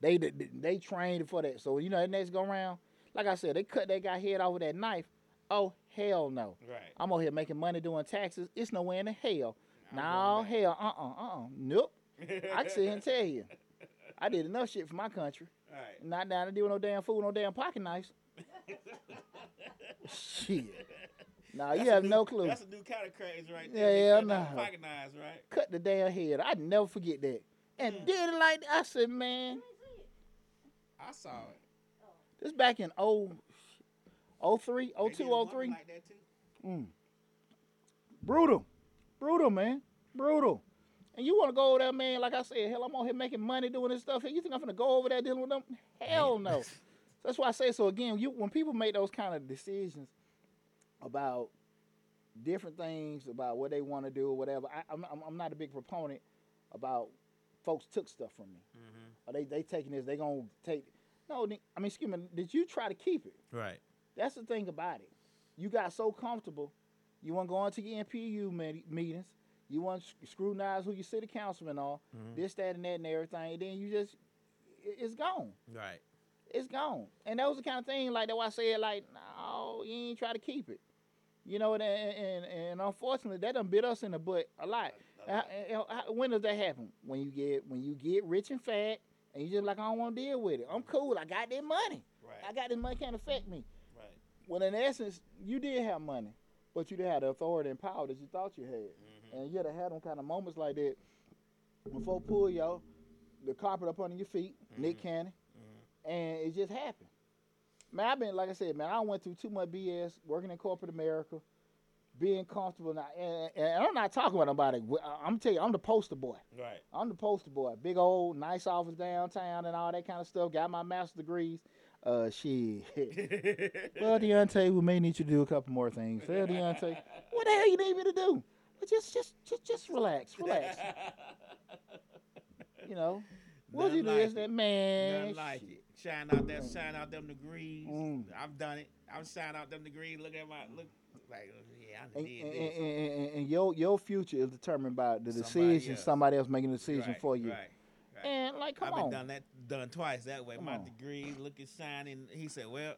Speaker 1: They they, they trained for that. So you know, that next go round, like I said, they cut that guy head off with that knife. Oh hell no!
Speaker 2: Right.
Speaker 1: I'm over here making money doing taxes. It's nowhere in the hell.
Speaker 2: I'm
Speaker 1: No
Speaker 2: going
Speaker 1: hell, uh uh uh uh, nope. I can sit here and tell you, I did enough shit for my country.
Speaker 2: Right.
Speaker 1: Not down to deal with no damn food, no damn pocket knives. shit. Nah, you
Speaker 2: That's a
Speaker 1: have
Speaker 2: new-
Speaker 1: no clue.
Speaker 2: That's a new kind of craze right
Speaker 1: Yeah,
Speaker 2: there. They
Speaker 1: yeah,
Speaker 2: cut
Speaker 1: nah.
Speaker 2: Pocket knives, right?
Speaker 1: Cut the damn head. I'd never forget that. And
Speaker 2: Mm.
Speaker 1: did it like I said, man.
Speaker 2: I saw it.
Speaker 1: This back in oh, 03,
Speaker 2: They
Speaker 1: 02,
Speaker 2: did one
Speaker 1: 03.
Speaker 2: Like.
Speaker 1: Mm. Brutal. Brutal, man. Brutal. And you want to go over there, man, like I said, hell, I'm on here making money doing this stuff. You think I'm going to go over there dealing with them? Hell no. That's why I say so again, you when people make those kind of decisions about different things, about what they want to do or whatever, I, I'm, I'm- I'm not a big proponent about folks took stuff from me.
Speaker 3: Mm-hmm.
Speaker 1: Or they, they taking this, they going to take. No, I mean, excuse me, did you try to keep it?
Speaker 3: Right.
Speaker 1: That's the thing about it. You got so comfortable. You want to go on to your NPU me- meetings. You want to scrutinize who your city councilmen are,
Speaker 3: Mhm.
Speaker 1: this, that, and that, and everything. And then you just, it's gone.
Speaker 3: Right.
Speaker 1: It's gone. And that was the kind of thing like that. Why I said like, no, you ain't try to keep it. You know, and and, and unfortunately, that done bit us in the butt a lot. When does that happen? When you get when you get rich and fat, and you just like I don't want to deal with it. I'm cool. I got that money. I got this money can't affect me.
Speaker 2: Right.
Speaker 1: When in essence, you did have money, but you didn't have the authority and power that you thought you had.
Speaker 2: Mm-hmm.
Speaker 1: And you had to have them kind of moments like that before pull y'all, the carpet up under your feet, Nick Cannon, and it just happened. Man, I've been, like I said, man, I went through too much BS working in corporate America, being comfortable. Now, and, and I'm not talking about nobody. I'm tell you, I'm the poster boy.
Speaker 2: Right.
Speaker 1: I'm the poster boy. Big old nice office downtown and all that kind of stuff. Got my master's degrees. Uh, shit. well, Deontay, we may need you to do a couple more things. Well, Deontay, what the hell you need me to do? Well, just, just, just, just relax, relax. You know, we'll do
Speaker 2: Nothing
Speaker 1: this, that man.
Speaker 2: Nothing like it. Shine out that, shine out them degrees.
Speaker 1: Mm.
Speaker 2: I've done it. I'm shine out them degrees. Look at my look. Like yeah, I
Speaker 1: And, and, and, and, and your your future is determined by the
Speaker 2: Somebody
Speaker 1: decision
Speaker 2: else.
Speaker 1: somebody else making a decision
Speaker 2: right,
Speaker 1: for you.
Speaker 2: Right. right.
Speaker 1: And like, come
Speaker 2: I've
Speaker 1: on,
Speaker 2: done that done twice that way.
Speaker 1: Come
Speaker 2: My
Speaker 1: on.
Speaker 2: degree looking shining. He said, "Well,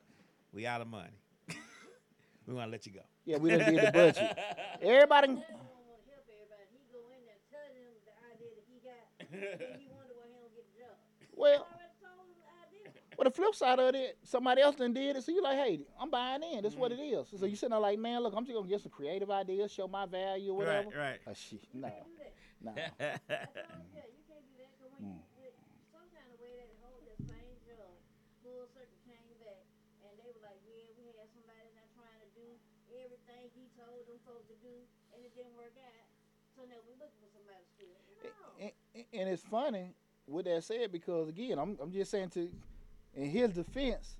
Speaker 2: we out of money. we want to let you go."
Speaker 1: yeah, we done did the budget. Everybody,
Speaker 4: That don't want to help everybody. He go in there, tell them the idea that he got, then he wonder why he don't get the job.
Speaker 1: well,
Speaker 4: I already told him the.
Speaker 1: Well, the flip side of it, somebody else done did it, so you're like, hey, I'm buying in. That's what it
Speaker 2: Mm-hmm.
Speaker 1: is. So you sitting there like, man, look, I'm just gonna get some creative ideas, show my value or
Speaker 2: Right,
Speaker 1: whatever.
Speaker 2: right.
Speaker 1: Oh shit, no.
Speaker 4: Do that.
Speaker 1: Nah.
Speaker 4: That's all, yeah, you can't do that. 'cause when you, with some kind of way that hold that same judge, full circle came back, and they were like, yeah, we had somebody not trying to do everything he told them folks to do, and it didn't work out. So now we're looking for somebody still. No.
Speaker 1: And, and- it's funny with that said because again, I'm I'm just saying to in his defense,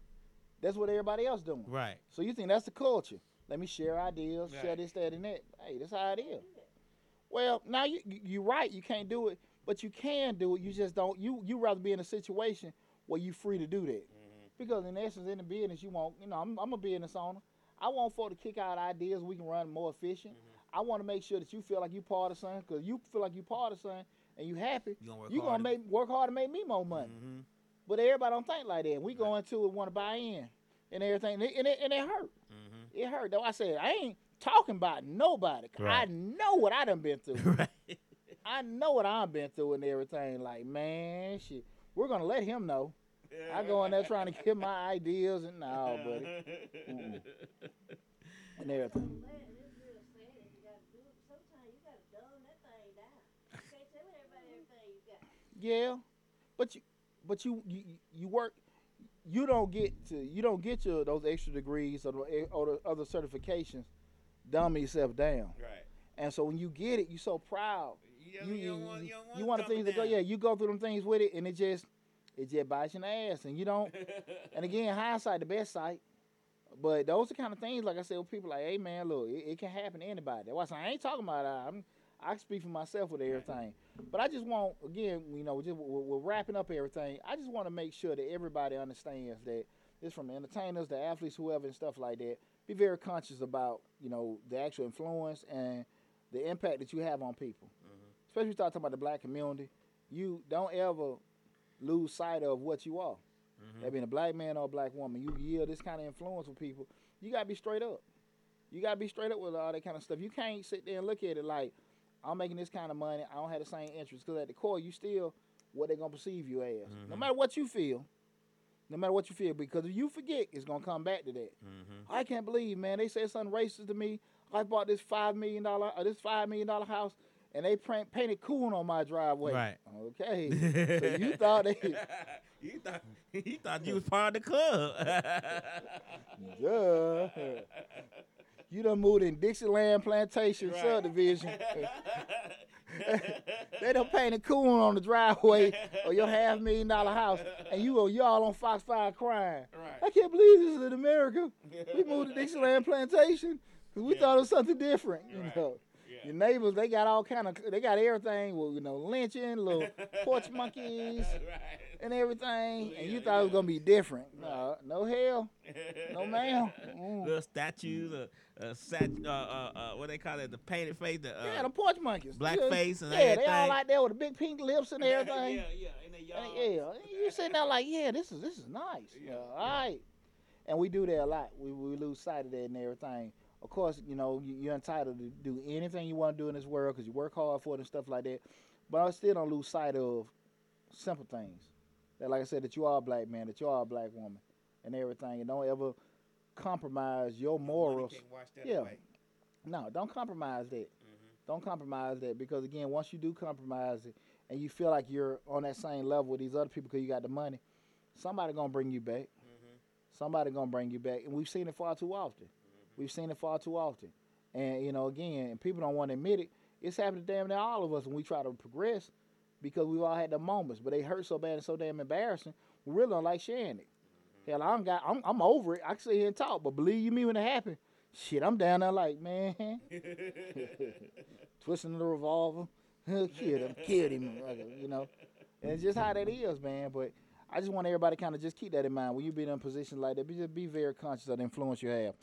Speaker 1: that's what everybody else doing.
Speaker 3: Right.
Speaker 1: So you think that's the culture? Let me share ideas, share this, that, and that. Hey, that's how it is. Well, now you you- you're right. You can't do it, but you can do it. You just don't. You you rather be in a situation where you free to do that. Mm-hmm. Because in essence, in the business, you want. You know, I'm, I'm a business owner. I want for to kick out ideas we can run more efficient. Mm-hmm. I want to make sure that you feel like you part of something. Because you feel like you part of something and you happy.
Speaker 3: You gonna work
Speaker 1: You
Speaker 3: hard
Speaker 1: gonna make work hard to make me more money.
Speaker 3: Mhm.
Speaker 1: But everybody don't think like that. And we go into it want to buy in and everything, and it, and it, and it hurt.
Speaker 3: Mhm.
Speaker 1: It hurt. Though I said I ain't talking about nobody. 'cause I
Speaker 3: Right.
Speaker 1: know what I done been through.
Speaker 3: right.
Speaker 1: I know what I've been through and everything. Like man, shit, we're gonna let him know. I go in there trying to get my ideas and no, buddy, Mm-mm. and everything.
Speaker 4: Glad and it's real sad that you gotta do it. but Sometimes you gotta dumb that thing down. You can't tell everybody everything you got.
Speaker 1: Yeah, but you, but you, you, you work. You don't get to. You don't get your those extra degrees or the, or the other certifications. Dumb yourself down.
Speaker 2: Right.
Speaker 1: And so when you get it, you're so proud.
Speaker 2: You,
Speaker 1: You,
Speaker 2: you, want, you,
Speaker 1: you want the things to go. Yeah, you go through them things with it, and it just, it just bites you in the ass, and you don't. and again, hindsight the best sight. But those are kind of things, like I said, with people like, hey man, look, it, it can happen to anybody. That's why I ain't talking about. I'm, I can speak for myself with everything. But I just want, again, you know, just we're, we're wrapping up everything. I just want to make sure that everybody understands that it's from entertainers, the athletes, whoever, and stuff like that. Be very conscious about, you know, the actual influence and the impact that you have on people. Mm-hmm. Especially when you start talking about the black community. You don't ever lose sight of what you are. Mm-hmm. That being a black man or a black woman, you yield this kind of influence with people. You gotta be straight up. You gotta be straight up with all that kind of stuff. You can't sit there and look at it like I'm making this kind of money. I don't have the same interest because at the core, you still what they're gonna perceive you as. No matter what you feel, no matter what you feel, because if you forget, it's gonna come back to that.
Speaker 3: Mhm.
Speaker 1: I can't believe, man. They said something racist to me. I bought this five million dollar, uh, this five million dollar house, and they print, painted coon on my driveway.
Speaker 3: Right.
Speaker 1: Okay. so you thought they,
Speaker 3: you thought you thought you was part of the club.
Speaker 1: Duh. You done moved in Dixieland Plantation
Speaker 2: Right.
Speaker 1: subdivision. they done painted coon on the driveway of your half million dollar house, and you y'all on Fox Five crying. I can't believe this is in America. We moved to Dixieland Plantation because we
Speaker 2: Yeah.
Speaker 1: thought it was something different. You
Speaker 2: Right.
Speaker 1: know,
Speaker 2: Yeah.
Speaker 1: your neighbors they got all kind of they got everything. Well, you know, lynching, little porch monkeys
Speaker 2: right.
Speaker 1: And everything, and you
Speaker 2: Yeah,
Speaker 1: thought it was gonna be different. No, no hell, no ma'am. Mm.
Speaker 3: Little statues, uh, uh, sat, uh, uh, uh, what they call it, the painted face, the uh,
Speaker 1: Yeah, the porch monkeys.
Speaker 3: black
Speaker 1: yeah,
Speaker 3: face and
Speaker 1: Yeah, they all out there with the big pink lips and everything.
Speaker 2: yeah, yeah. In the yard.
Speaker 1: And yeah, you sitting there like, yeah, this is this is nice.
Speaker 2: Yeah,
Speaker 1: Yeah,
Speaker 2: yeah.
Speaker 1: all right. And we do that a lot. We we lose sight of that and everything. Of course, you know you're entitled to do anything you want to do in this world because you work hard for it and stuff like that. But I still don't lose sight of simple things. That, like I said, that you are a black man, that you are a black woman, and everything, and don't ever compromise your morals.
Speaker 2: can't wash that
Speaker 1: Yeah.
Speaker 2: away.
Speaker 1: No, don't compromise that.
Speaker 2: Mhm.
Speaker 1: Don't compromise that because again, once you do compromise it and you feel like you're on that same level with these other people because you got the money, somebody gonna bring you back.
Speaker 2: Mhm.
Speaker 1: Somebody gonna bring you back, and we've seen it far too often. We've seen it far too often, and you know, again, and people don't want to admit it. It's happened to damn near all of us when we try to progress because we've all had the moments, but they hurt so bad and so damn embarrassing. We really don't like sharing it. Hell, I'm got, I'm, I'm over it. I can sit here and talk, but believe you me, when it happened, shit, I'm down there like, man, twisting the revolver, killed him, killed him, you know. And it's just how that is, man. But I just want everybody kind of just keep that in mind when you be in a position like that. Be just be very conscious of the influence you have.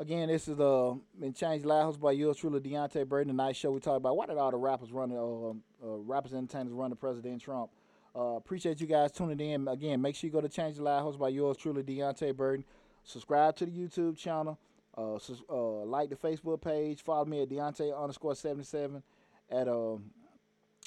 Speaker 1: Again, this is uh been changed live host by yours truly, Deontay Burton. Tonight's show we talk about why did all the rappers run, uh, uh rappers and entertainers run to President Trump. Uh, appreciate you guys tuning in. Again, make sure you go to Change the Live host by yours truly, Deontay Burton. Subscribe to the YouTube channel. Uh, uh, like the Facebook page. Follow me at Deontay underscore seventy seven at um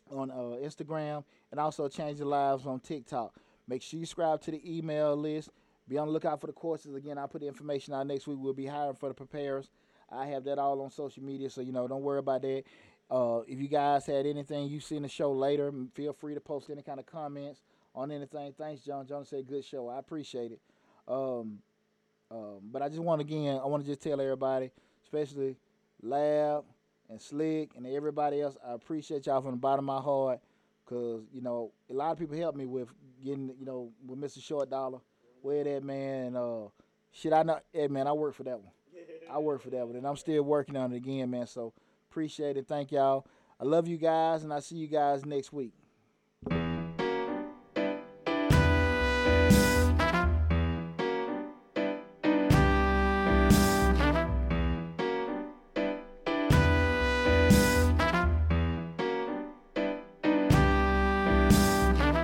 Speaker 1: on uh, Instagram and also Change the Lives on TikTok. Make sure you subscribe to the email list. Be on the lookout for the courses. Again, I'll put the information out next week. We'll be hiring for the preparers. I have that all on social media, so you know, don't worry about that. Uh, if you guys had anything you see in the show later, feel free to post any kind of comments on anything. Thanks, John. John said good show. I appreciate it. Um, um, but I just want again, I want to just tell everybody, especially Lab and Slick and everybody else, I appreciate y'all from the bottom of my heart. Cause you know a lot of people helped me with getting you know with Mr. Short Dollar, where that man. Uh, shit, I know. Hey man, I work for that one. I work for that one, and I'm still working on it again, man. So appreciate it. Thank y'all. I love you guys, and I see you guys next week.